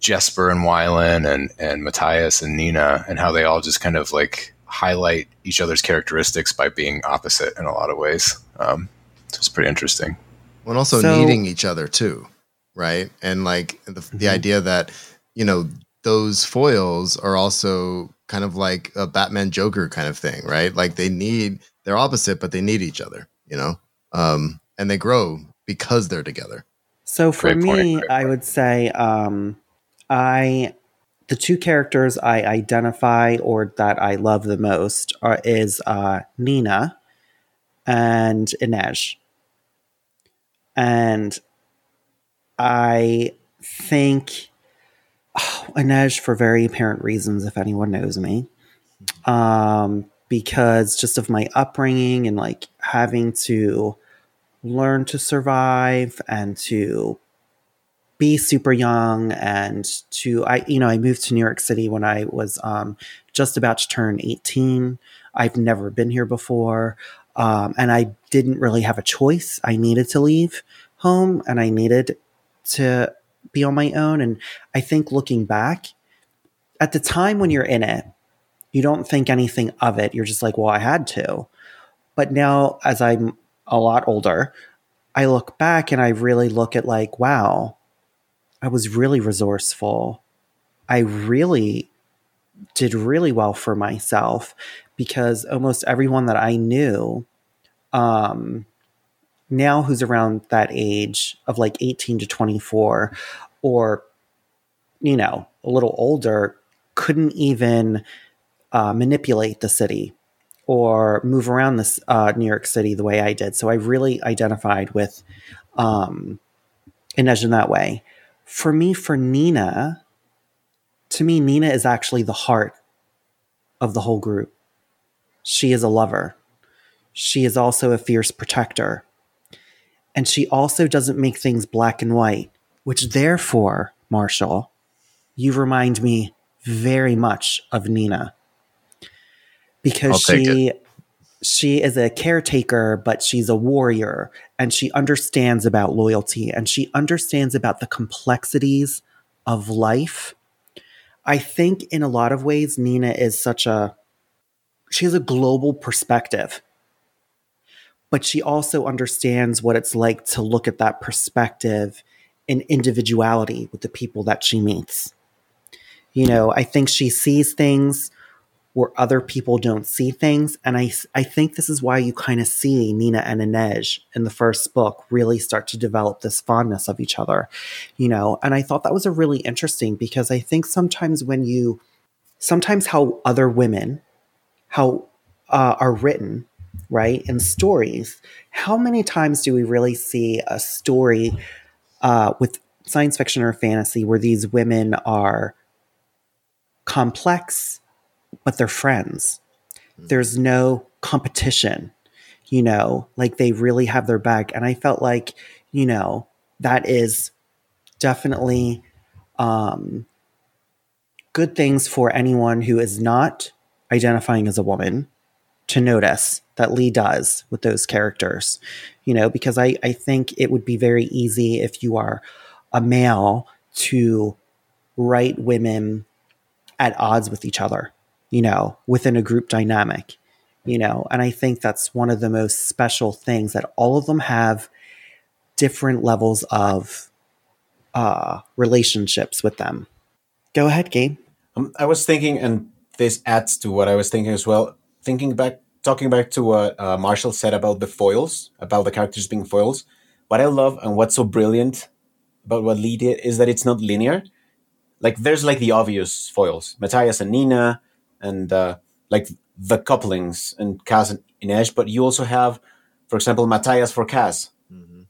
Jesper and Wylan and and Matthias and Nina and how they all just kind of like highlight each other's characteristics by being opposite in a lot of ways. Um, so it's pretty interesting. Well, and also so, needing each other too, right? And like the, mm-hmm. the idea that you know those foils are also kind of like a Batman Joker kind of thing, right? Like they need they're opposite, but they need each other, you know, um, and they grow because they're together. So for great me, point, I would say um, I the two characters I identify or that I love the most are is uh, Nina and Inej. And I think Inej for very apparent reasons, if anyone knows me. Um, because just of my upbringing and like having to learn to survive and to be super young and to I you know I moved to New York City when I was um, just about to turn 18. I've never been here before. Um, and I didn't really have a choice. I needed to leave home and I needed to be on my own. And I think looking back, at the time when you're in it, you don't think anything of it. You're just like, well, I had to. But now, as I'm a lot older, I look back and I really look at, like, wow, I was really resourceful. I really did really well for myself because almost everyone that I knew um, now who's around that age of like 18 to 24 or, you know, a little older couldn't even uh, manipulate the city or move around this uh, New York City the way I did. So I really identified with um, Inej in that way. For me, for Nina, to me, Nina is actually the heart of the whole group. She is a lover. She is also a fierce protector. And she also doesn't make things black and white, which therefore, Marshall, you remind me very much of Nina. Because she she is a caretaker, but she's a warrior and she understands about loyalty and she understands about the complexities of life. I think in a lot of ways, Nina is such a, she has a global perspective, but she also understands what it's like to look at that perspective in individuality with the people that she meets. You know, I think she sees things where other people don't see things. And I, I think this is why you kind of see Nina and Inej in the first book really start to develop this fondness of each other, you know. And I thought that was a really interesting because I think sometimes when you, sometimes how other women, how uh, are written, right, in stories, how many times do we really see a story uh, with science fiction or fantasy where these women are complex, but they're friends. There's no competition, you know, like they really have their back. And I felt like, you know, that is definitely um, good things for anyone who is not identifying as a woman to notice that Leigh does with those characters, you know, because I, I think it would be very easy if you are a male to write women at odds with each other you know, within a group dynamic, you know, and I think that's one of the most special things that all of them have different levels of uh, relationships with them. Go ahead, Gabe. Um, I was thinking, and this adds to what I was thinking as well. Thinking back, talking back to what uh, Marshall said about the foils, about the characters being foils. What I love and what's so brilliant about what Leigh did is that it's not linear. Like there's like the obvious foils, Matthias and Nina, and uh, like the couplings and Kaz and Inej, but you also have, for example, Matthias for Kaz, mm-hmm.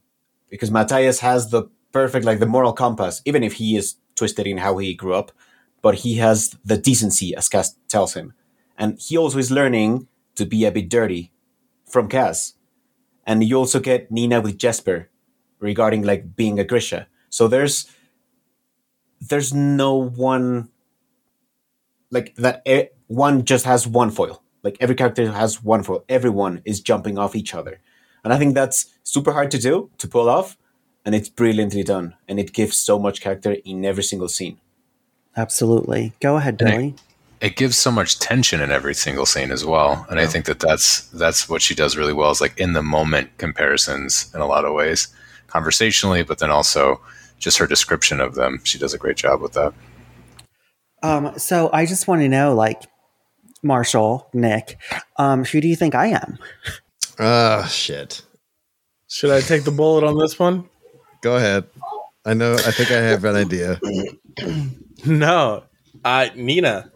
because Matthias has the perfect like the moral compass, even if he is twisted in how he grew up, but he has the decency, as Kaz tells him, and he also is learning to be a bit dirty from Kaz, and you also get Nina with Jesper regarding like being a Grisha. So there's there's no one like that one just has one foil. Like every character has one foil. Everyone is jumping off each other. And I think that's super hard to do, to pull off. And it's brilliantly done. And it gives so much character in every single scene. Absolutely. Go ahead, Billy. It, it, gives so much tension in every single scene as well. And yeah. I think that that's, that's what she does really well is like in the moment comparisons in a lot of ways, conversationally, but then also just her description of them. She does a great job with that. Um, so I just want to know, like, Marshall, Nick, um, who do you think I am? Ah, uh, shit. Should I take the bullet on this one? Go ahead. I know. I think I have an idea. no, uh, Nina.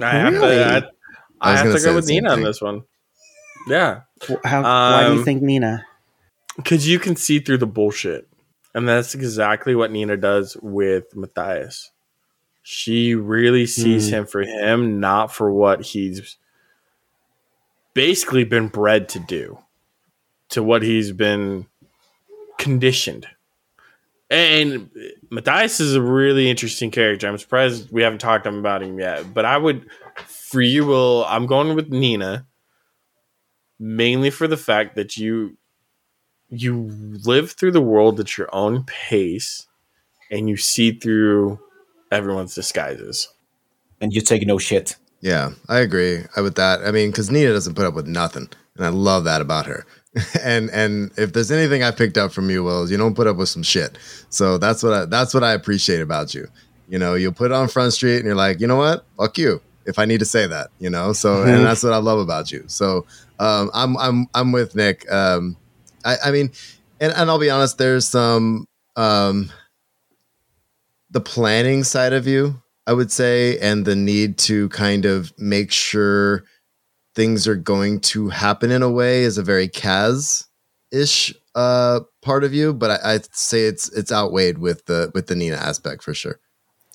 I have really? to. I, I have to go with Nina thing. on this one. Yeah. How? Um, why do you um, think Nina? Because you can see through the bullshit. And that's exactly what Nina does with Matthias. She really sees Mm. him for him, not for what he's basically been bred to do, to what he's been conditioned. And Matthias is a really interesting character. I'm surprised we haven't talked about him yet. But I would, for you, Will, I'm going with Nina, mainly for the fact that you you live through the world at your own pace, and you see through everyone's disguises. And you take no shit. Yeah, I agree with that. I mean, because Nina doesn't put up with nothing, and I love that about her. and and if there's anything I picked up from you, Will, is you don't put up with some shit. So that's what I, that's what I appreciate about you. You know, you'll put it on Front Street, and you're like, you know what, fuck you. If I need to say that, you know. So Mhm. and that's what I love about you. So um, I'm I'm I'm with Nick. Um, I, I mean, and and I'll be honest, there's some um, the planning side of you I would say, and the need to kind of make sure things are going to happen in a way is a very Kaz ish uh, part of you. But I, I'd say it's it's outweighed with the with the Nina aspect for sure.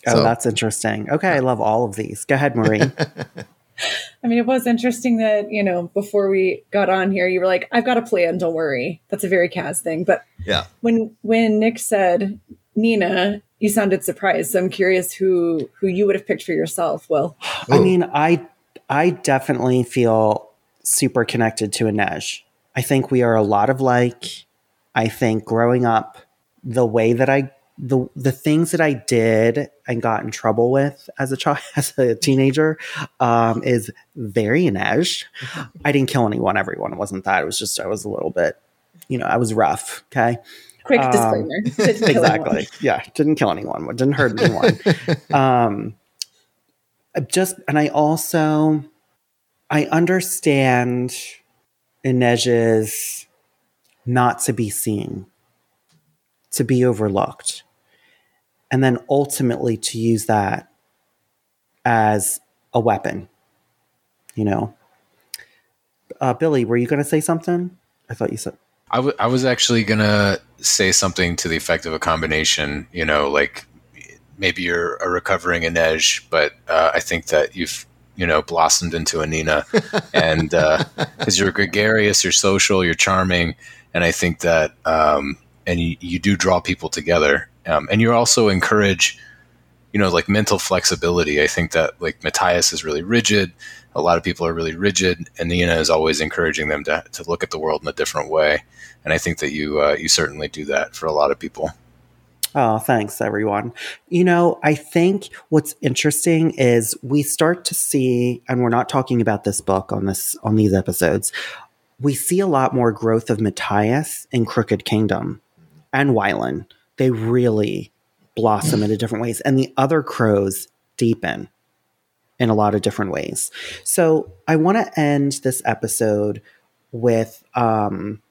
Oh, So- that's interesting. Okay, I love all of these. Go ahead, Marie. I mean, it was interesting that, you know, before we got on here, you were like, I've got a plan, don't worry. That's a very Kaz thing. But Yeah. when when Nick said Nina, you sounded surprised. So I'm curious who who you would have picked for yourself. Well, I mean, I I definitely feel super connected to Inej. I think we are a lot of like. I think growing up, the way that I the the things that I did and got in trouble with as a child as a teenager um, is very Inej. I didn't kill anyone. Everyone it wasn't that. It was just I was a little bit, you know, I was rough. Okay. Quick Um, disclaimer. Didn't kill exactly. Yeah, didn't kill anyone. Didn't hurt anyone. um, I just and I also I understand Inej's not to be seen, to be overlooked, and then ultimately to use that as a weapon. You know, uh, Billy, were you going to say something? I thought you said. I, w- I was actually gonna say something to the effect of a combination. You know, like maybe you're a recovering Inej, but uh, I think that you've you know blossomed into a Nina, and because you're gregarious, you're social, you're charming, and I think that um, and you, you do draw people together, um, and you also encourage you know like mental flexibility. I think that like Matthias is really rigid. A lot of people are really rigid, and Nina is always encouraging them to, to look at the world in a different way and I think that you uh, you certainly do that for a lot of people. Oh, thanks, everyone. You know, I think what's interesting is we start to see, and we're not talking about this book on this on these episodes. We see a lot more growth of Matthias in Crooked Kingdom and Wylan. They really blossom in a different ways, and the other crows deepen in a lot of different ways. So I want to end this episode with um,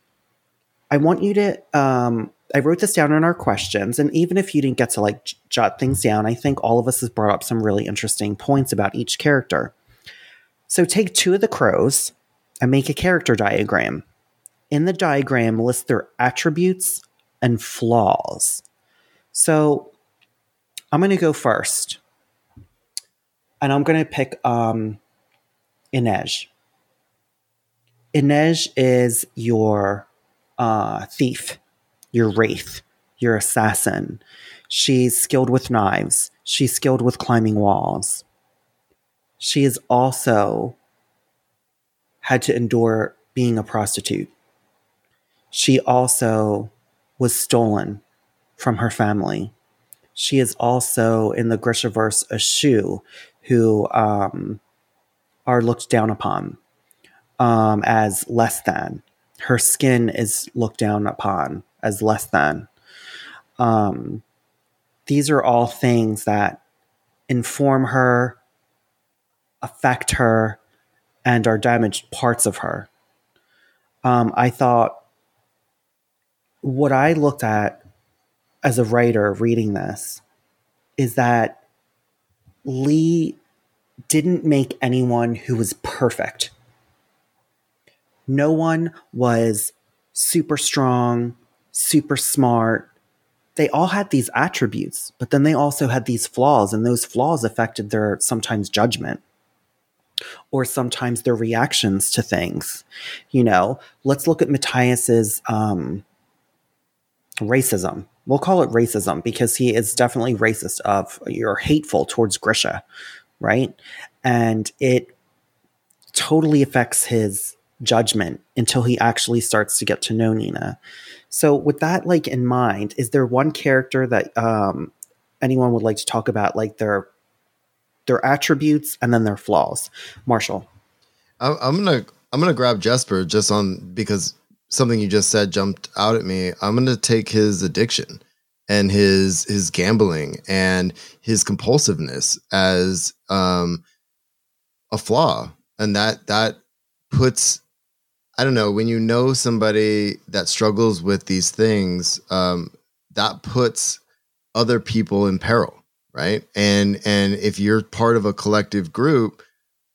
I want you to. Um, I wrote this down in our questions, and even if you didn't get to like j- jot things down, I think all of us has brought up some really interesting points about each character. So take two of the crows and make a character diagram. In the diagram, list their attributes and flaws. So I'm going to go first, and I'm going to pick um, Inej. Inej is your uh, thief, your wraith, your assassin. She's skilled with knives. She's skilled with climbing walls. She has also had to endure being a prostitute. She also was stolen from her family. She is also in the Grishaverse a Shu who um, are looked down upon um, as less than her skin is looked down upon as less than. Um, these are all things that inform her, affect her, and are damaged parts of her. Um, I thought what I looked at as a writer reading this is that Leigh didn't make anyone who was perfect no one was super strong, super smart, they all had these attributes, but then they also had these flaws, and those flaws affected their sometimes judgment or sometimes their reactions to things. You know, let's look at Matthias's um, racism. We'll call it racism because he is definitely racist of you're hateful towards Grisha, right? And it totally affects his judgment until he actually starts to get to know Nina. So with that like in mind, is there one character that um anyone would like to talk about like their their attributes and then their flaws? Marshall. I, I'm gonna I'm gonna grab Jesper just on because something you just said jumped out at me. I'm gonna take his addiction and his his gambling and his compulsiveness as um a flaw and that that puts i don't know when you know somebody that struggles with these things um that puts other people in peril right and and if you're part of a collective group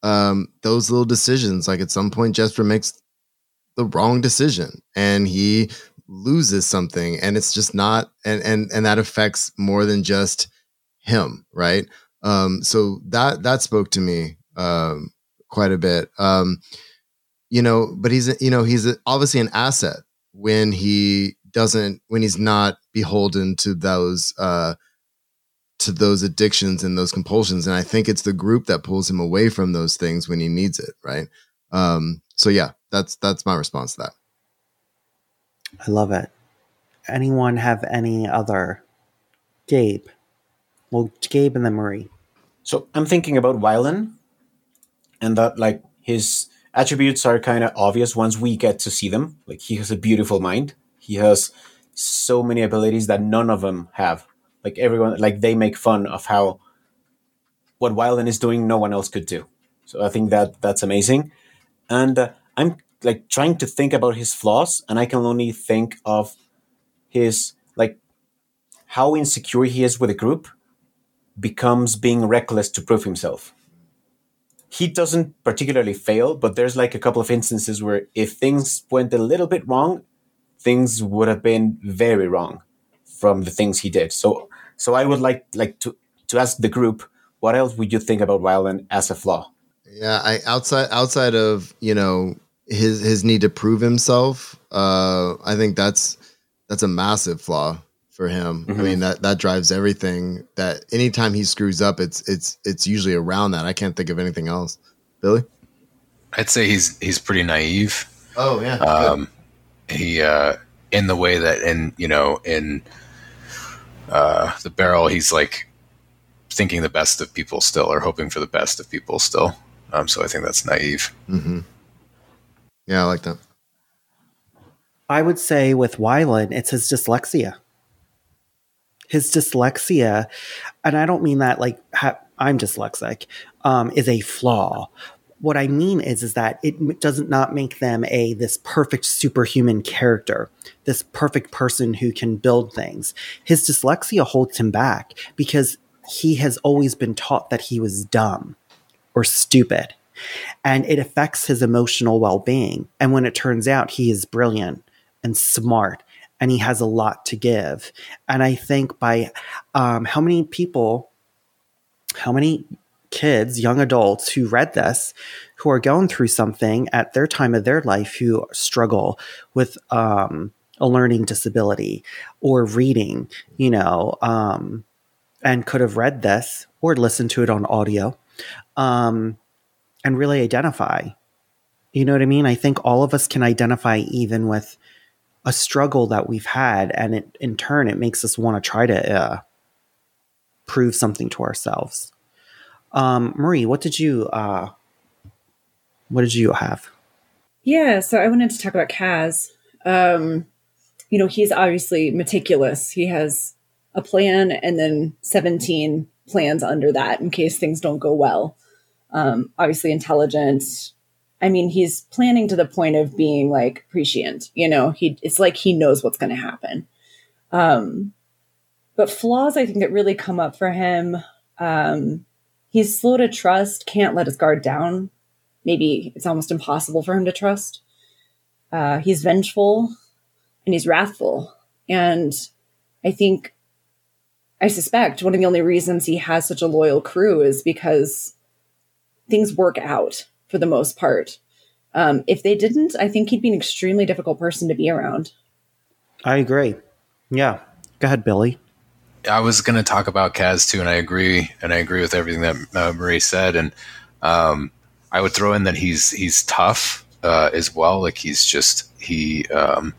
um those little decisions like at some point jesper makes the wrong decision and he loses something and it's just not and and and that affects more than just him right? Um so that that spoke to me um quite a bit. Um you know but he's you know he's obviously an asset when he doesn't when he's not beholden to those uh to those addictions and those compulsions. And i think it's the group that pulls him away from those things when he needs it right? Um so yeah that's that's my response to that I love it. Anyone have any other? Gabe. Well, Gabe and then Marie. So I'm thinking about Wylan, and that like his attributes are kind of obvious once we get to see them. Like he has a beautiful mind. He has so many abilities that none of them have. Like everyone, like they make fun of how what Wylan is doing, no one else could do. So I think that that's amazing. And uh, I'm like trying to think about his flaws, and I can only think of his like how insecure he is with a group becomes being reckless to prove himself. He doesn't particularly fail, but there's like a couple of instances where if things went a little bit wrong, things would have been very wrong from the things he did. So so I would like like to to ask the group, what else would you think about Wylan as a flaw? Yeah, I outside outside of you know his his need to prove himself. Uh, I think that's that's a massive flaw for him. Mhm. I mean that that drives everything. That anytime he screws up, it's it's it's usually around that. I can't think of anything else. Billy. I'd say he's he's pretty naive. Oh yeah. Um, he uh, in the way that in you know in uh, the barrel, he's like thinking the best of people still, or hoping for the best of people still. Um, so I think that's naive. hmm Yeah, I like that. I would say with Wylan, it's his dyslexia. His dyslexia, and I don't mean that like ha- I'm dyslexic, um, is a flaw. What I mean is, is that it doesn't not make them a this perfect superhuman character, this perfect person who can build things. His dyslexia holds him back because he has always been taught that he was dumb or stupid. And it affects his emotional well-being. And when it turns out he is brilliant and smart and he has a lot to give. And i think by um, how many people how many kids young adults who read this who are going through something at their time of their life who struggle with um, a learning disability or reading you know um, and could have read this or listened to it on audio um, and really identify. You know what I mean? I think all of us can identify even with a struggle that we've had, and it, in turn, it makes us want to try to uh, prove something to ourselves. Um, Marie, what did you uh, what did you have? Yeah, so I wanted to talk about Kaz. Um, you know, he's obviously meticulous. He has a plan and then 17 plans under that in case things don't go well. Um, obviously intelligent. I mean, he's planning to the point of being like prescient, you know, he it's like he knows what's going to happen. Um, but flaws I think that really come up for him. Um, he's slow to trust, can't let his guard down. Maybe it's almost impossible for him to trust. Uh, he's vengeful and he's wrathful. And I think, I suspect one of the only reasons he has such a loyal crew is because things work out for the most part. Um, if they didn't, I think he'd be an extremely difficult person to be around. I agree. Yeah. Go ahead, Billy. I was going to talk about Kaz too, and I agree, and I agree with everything that uh, Marie said, and um, I would throw in that he's he's tough uh, as well. Like he's just he um,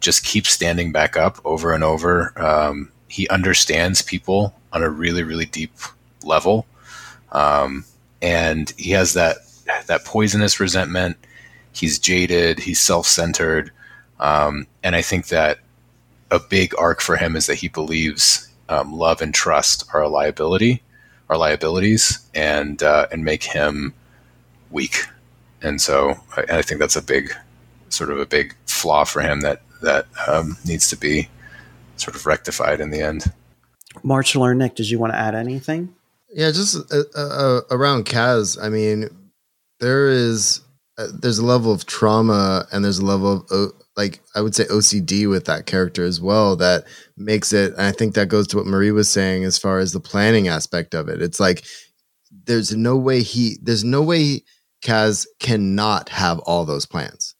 just keeps standing back up over and over. Um, he understands people on a really really deep level, um, and he has that that poisonous resentment. He's jaded. He's self centered, um, and I think that a big arc for him is that he believes um, love and trust are a liability, are liabilities, and uh, and make him weak. And so I, I, think that's a big, sort of a big flaw for him that that um, needs to be sort of rectified in the end. Marshall or Nick, did you want to add anything? Yeah, just uh, uh, around Kaz. I mean, there is uh, there's a level of trauma and there's a level of like I would say OCD with that character as well that makes it and I think that goes to what Marie was saying as far as the planning aspect of it. It's like there's no way he there's no way Kaz cannot have all those plans.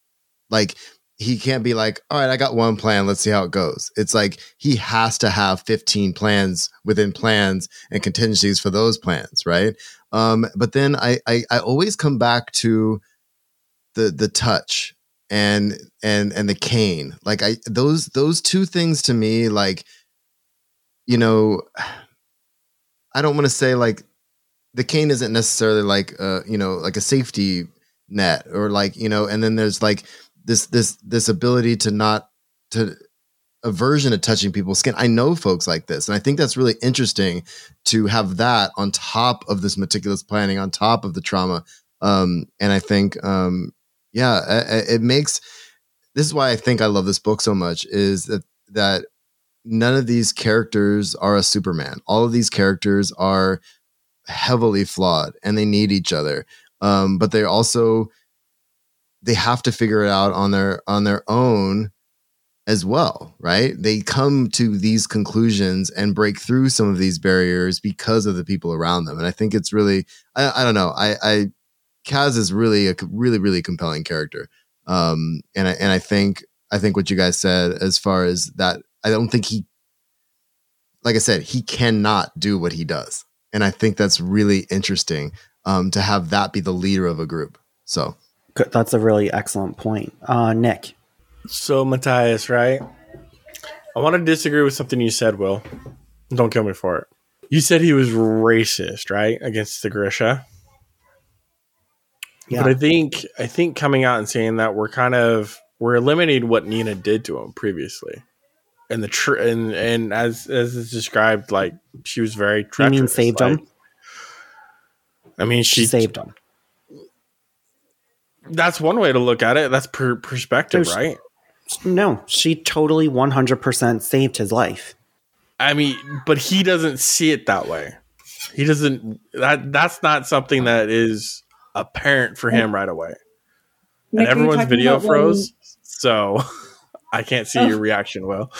Like he can't be like, all right, I got one plan. Let's see how it goes. It's like he has to have 15 plans within plans and contingencies for those plans, right? Um, but then I, I I always come back to the the touch and and and the cane like i those those two things to me like you know i don't want to say like the cane isn't necessarily like uh you know like a safety net or like you know and then there's like this this this ability to not to aversion to touching people's skin i know folks like this and i think that's really interesting to have that on top of this meticulous planning on top of the trauma um and i think um yeah, it makes this is why I think I love this book so much is that that none of these characters are a Superman. All of these characters are heavily flawed and they need each other. Um, but they also they have to figure it out on their on their own as well, right? They come to these conclusions and break through some of these barriers because of the people around them. And I think it's really I, I don't know. I, I Kaz is really a really really compelling character. Um, and I and I think I think what you guys said as far as that, I don't think he, like I said, he cannot do what he does, and I think that's really interesting um, to have that be the leader of a group. So that's a really excellent point, uh, Nick. So Matthias, right? I want to disagree with something you said, Will. Don't kill me for it. You said he was racist, right, against the Grisha. Yeah. But I think I think coming out and saying that we're kind of we're eliminating what Nina did to him previously, and the tr- and and as as is described, like she was very treacherous. You mean saved like, him? I mean, she, she, saved him. That's one way to look at it. That's per- perspective, There's, right? No, she totally one hundred percent saved his life. I mean, but he doesn't see it that way. He doesn't. That that's not something that is apparent for him right away. Nick, and everyone's video froze, when... so I can't see oh. your reaction well.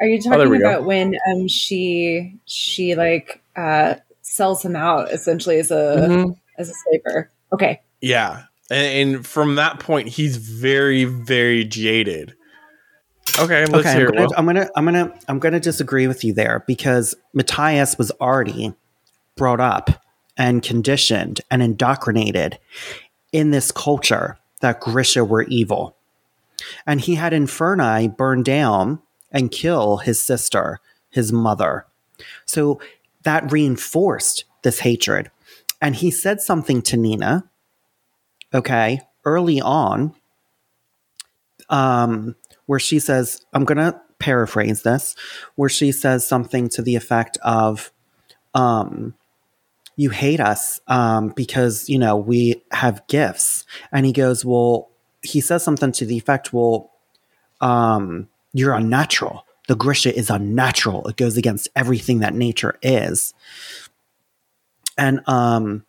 Are you oh, talking oh, about go. when um she she like uh sells him out essentially as a mm-hmm. as a slaver? Okay. Yeah. And, and, from that point he's very very jaded. Okay, let's okay, hear I'm gonna, I'm gonna I'm gonna I'm gonna disagree with you there because Matthias was already brought up and conditioned and indoctrinated in this culture that Grisha were evil. And he had Inferni burn down and kill his sister, his mother. So that reinforced this hatred. And he said something to Nina, okay, early on, um, where she says, I'm going to paraphrase this, where she says something to the effect of, um, you hate us um, because you know we have gifts. And he goes well he says something to the effect well um, you're unnatural. The grisha is unnatural. It goes against everything that nature is. And um,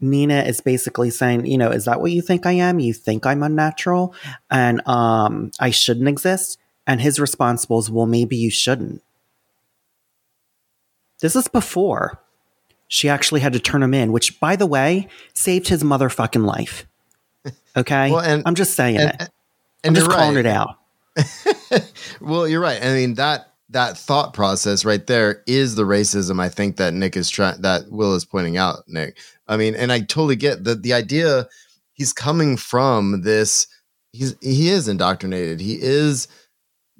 nina is basically saying you know is that what you think i am you think i'm unnatural and um, i shouldn't exist And his response was, well, maybe you shouldn't. This is before she actually had to turn him in, which, by the way, saved his motherfucking life. Okay? Well, and- I'm just saying and- it. I'm and just you're calling right. it out. well, you're right. I mean that that thought process right there is the racism I think that Nick is trying that Will is pointing out, Nick. I mean, and I totally get the the idea he's coming from this he's he is indoctrinated. He is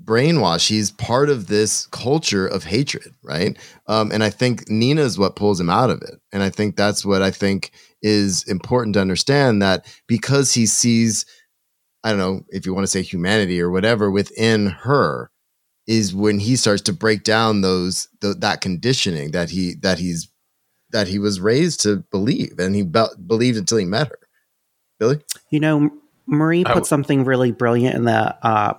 brainwashed. He's part of this culture of hatred, right? Um, and I think Nina's what pulls him out of it. And I think that's what I think is important to understand that because he sees I don't know if you want to say humanity or whatever within her is when he starts to break down those th- that conditioning that he that he's that he was raised to believe and he be- believed until he met her. Billy? You know, Marie put w- something really brilliant in the uh,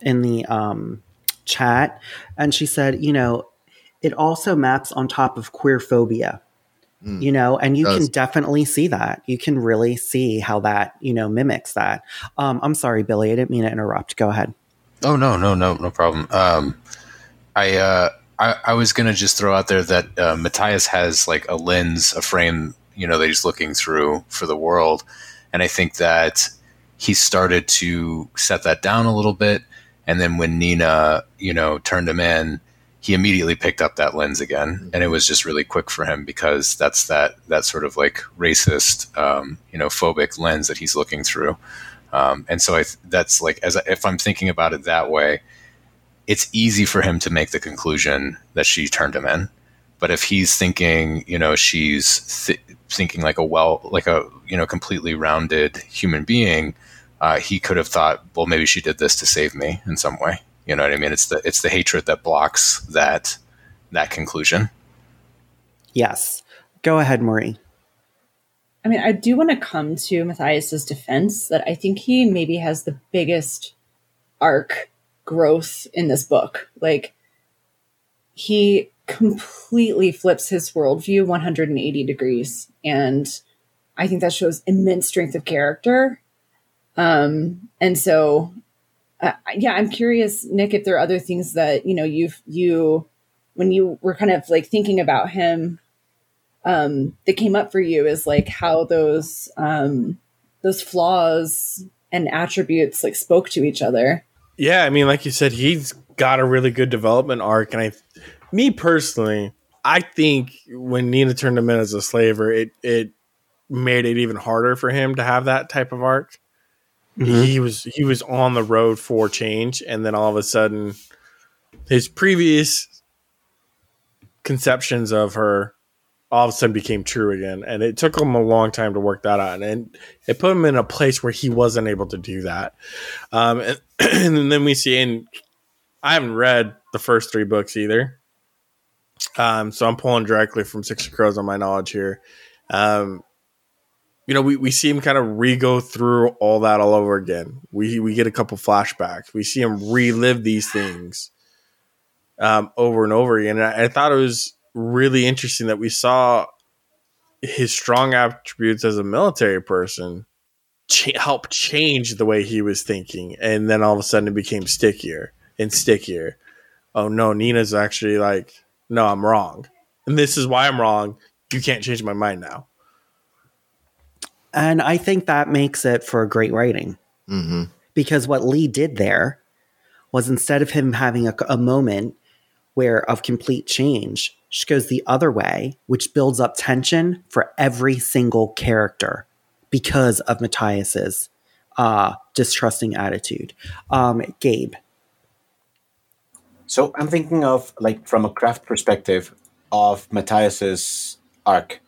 in the um, chat, and she said, you know, it also maps on top of queer phobia. Mm. You know, and you Does. can definitely see that. You can really see how that you know mimics that. Um, I'm sorry, Billy. I didn't mean to interrupt. Go ahead. Oh no, no, no, no problem. Um, I, uh, I I was gonna just throw out there that uh, Matthias has like a lens, a frame, you know, that he's looking through for the world, and I think that he started to set that down a little bit, and then when Nina, you know, turned him in, he immediately picked up that lens again, and it was just really quick for him because that's that that sort of like racist, um, you know, phobic lens that he's looking through. Um, and so I th- that's like as I, if I'm thinking about it that way, it's easy for him to make the conclusion that she turned him in. But if he's thinking, you know, she's th- thinking like a well, like a you know, completely rounded human being, uh, he could have thought, well, maybe she did this to save me in some way. You know what I mean? It's the it's the hatred that blocks that that conclusion. Yes. Go ahead, Marie. I mean, I do want to come to Matthias's defense that I think he maybe has the biggest arc growth in this book. Like, he completely flips his worldview 180 degrees. And I think that shows immense strength of character. Um, and so, uh, yeah, I'm curious, Nick, if there are other things that, you know, you've, you, when you were kind of like thinking about him, um, that came up for you is like how those um, those flaws and attributes like spoke to each other. Yeah, I mean, like you said, he's got a really good development arc, and I, me personally, I think when Nina turned him in as a slaver, it it made it even harder for him to have that type of arc. He was he was on the road for change, and then all of a sudden, his previous conceptions of her all of a sudden became true again, and it took him a long time to work that out, and it put him in a place where he wasn't able to do that. Um, and, and then we see, and I haven't read the first three books either, um, so I'm pulling directly from Six of Crows on my knowledge here. Um, you know, we, we see him kind of re-go through all that all over again. We we get a couple flashbacks. We see him relive these things um, over and over again. And I, I thought it was really interesting that we saw his strong attributes as a military person ch- help change the way he was thinking, and then all of a sudden it became stickier and stickier. Oh no, Nina's actually like, no, I'm wrong, and this is why I'm wrong. You can't change my mind now. And I think that makes it for great writing Mm-hmm. because what Leigh did there was instead of him having a, a moment where of complete change, she goes the other way, which builds up tension for every single character because of Matthias's uh, distrusting attitude. Um, Gabe, So I'm thinking of like from a craft perspective of Matthias's arc.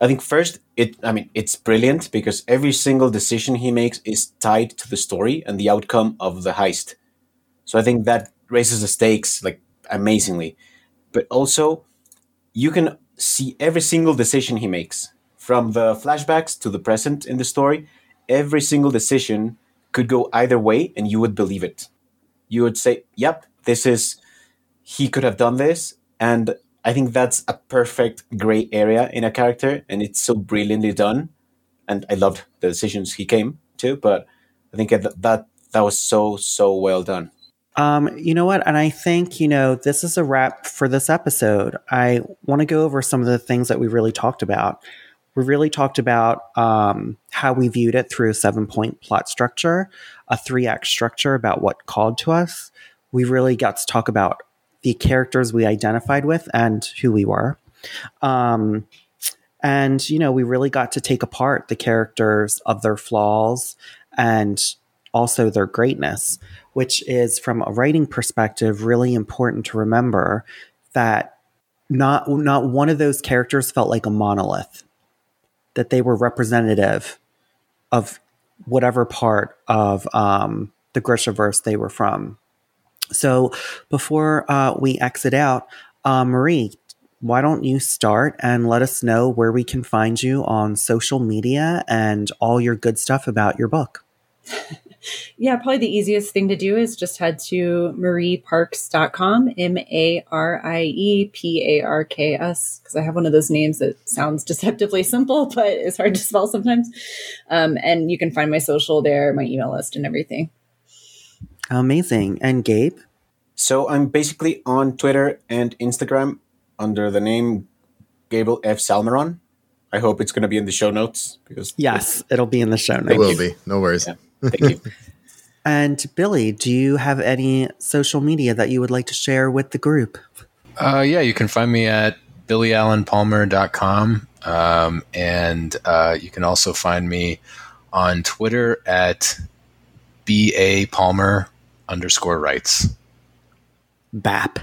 I think first it I mean it's brilliant because every single decision he makes is tied to the story and the outcome of the heist. So I think that raises the stakes like amazingly. But also you can see every single decision he makes from the flashbacks to the present in the story. Every single decision could go either way and you would believe it you would say, "Yep, this is he could have done this," and I think that's a perfect gray area in a character, and it's so brilliantly done. And I loved the decisions he came to, but I think that that was so so well done. Um, you know what? And I think, you know, this is a wrap for this episode. I want to go over some of the things that we really talked about. We really talked about um, how we viewed it through a seven point plot structure, a three act structure about what called to us. We really got to talk about the characters we identified with and who we were. Um, and, you know, we really got to take apart the characters of their flaws and also their greatness, which is from a writing perspective really important to remember that not not one of those characters felt like a monolith that they were representative of whatever part of um, the Grishaverse they were from. So before uh, we exit out, uh, Marie, why don't you start and let us know where we can find you on social media and all your good stuff about your book? yeah, probably the easiest thing to do is just head to marieparks.com, M A R I E P A R K S, because I have one of those names that sounds deceptively simple, but it's hard to spell sometimes. Um, and you can find my social there, my email list, and everything. Amazing. And Gabe? So I'm basically on Twitter and Instagram under the name Gabriel F. Salmeron. I hope it's going to be in the show notes because yes, it'll be in the show notes. It will be. No worries. Yeah. Thank you. and Billy, do you have any social media that you would like to share with the group? Uh, yeah, you can find me at billyalanpalmer.com. Um, and uh, you can also find me on Twitter at ba palmer underscore writes. BAP.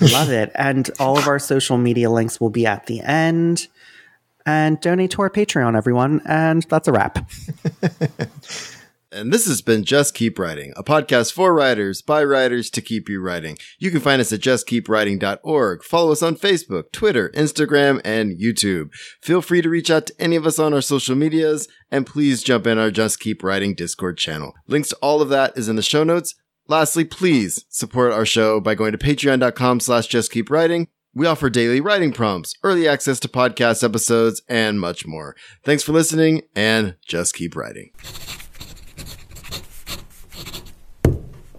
Love it. And all of our social media links will be at the end. And donate to our Patreon, everyone. And that's a wrap. And this has been Just Keep Writing, a podcast for writers by writers to keep you writing. You can find us at justkeepwriting.org. Follow us on Facebook, Twitter, Instagram, and YouTube. Feel free to reach out to any of us on our social medias, and please jump in our Just Keep Writing Discord channel. Links to all of that is in the show notes. Lastly, please support our show by going to patreon.com slash justkeepwriting. We offer daily writing prompts, early access to podcast episodes, and much more. Thanks for listening, and just keep writing.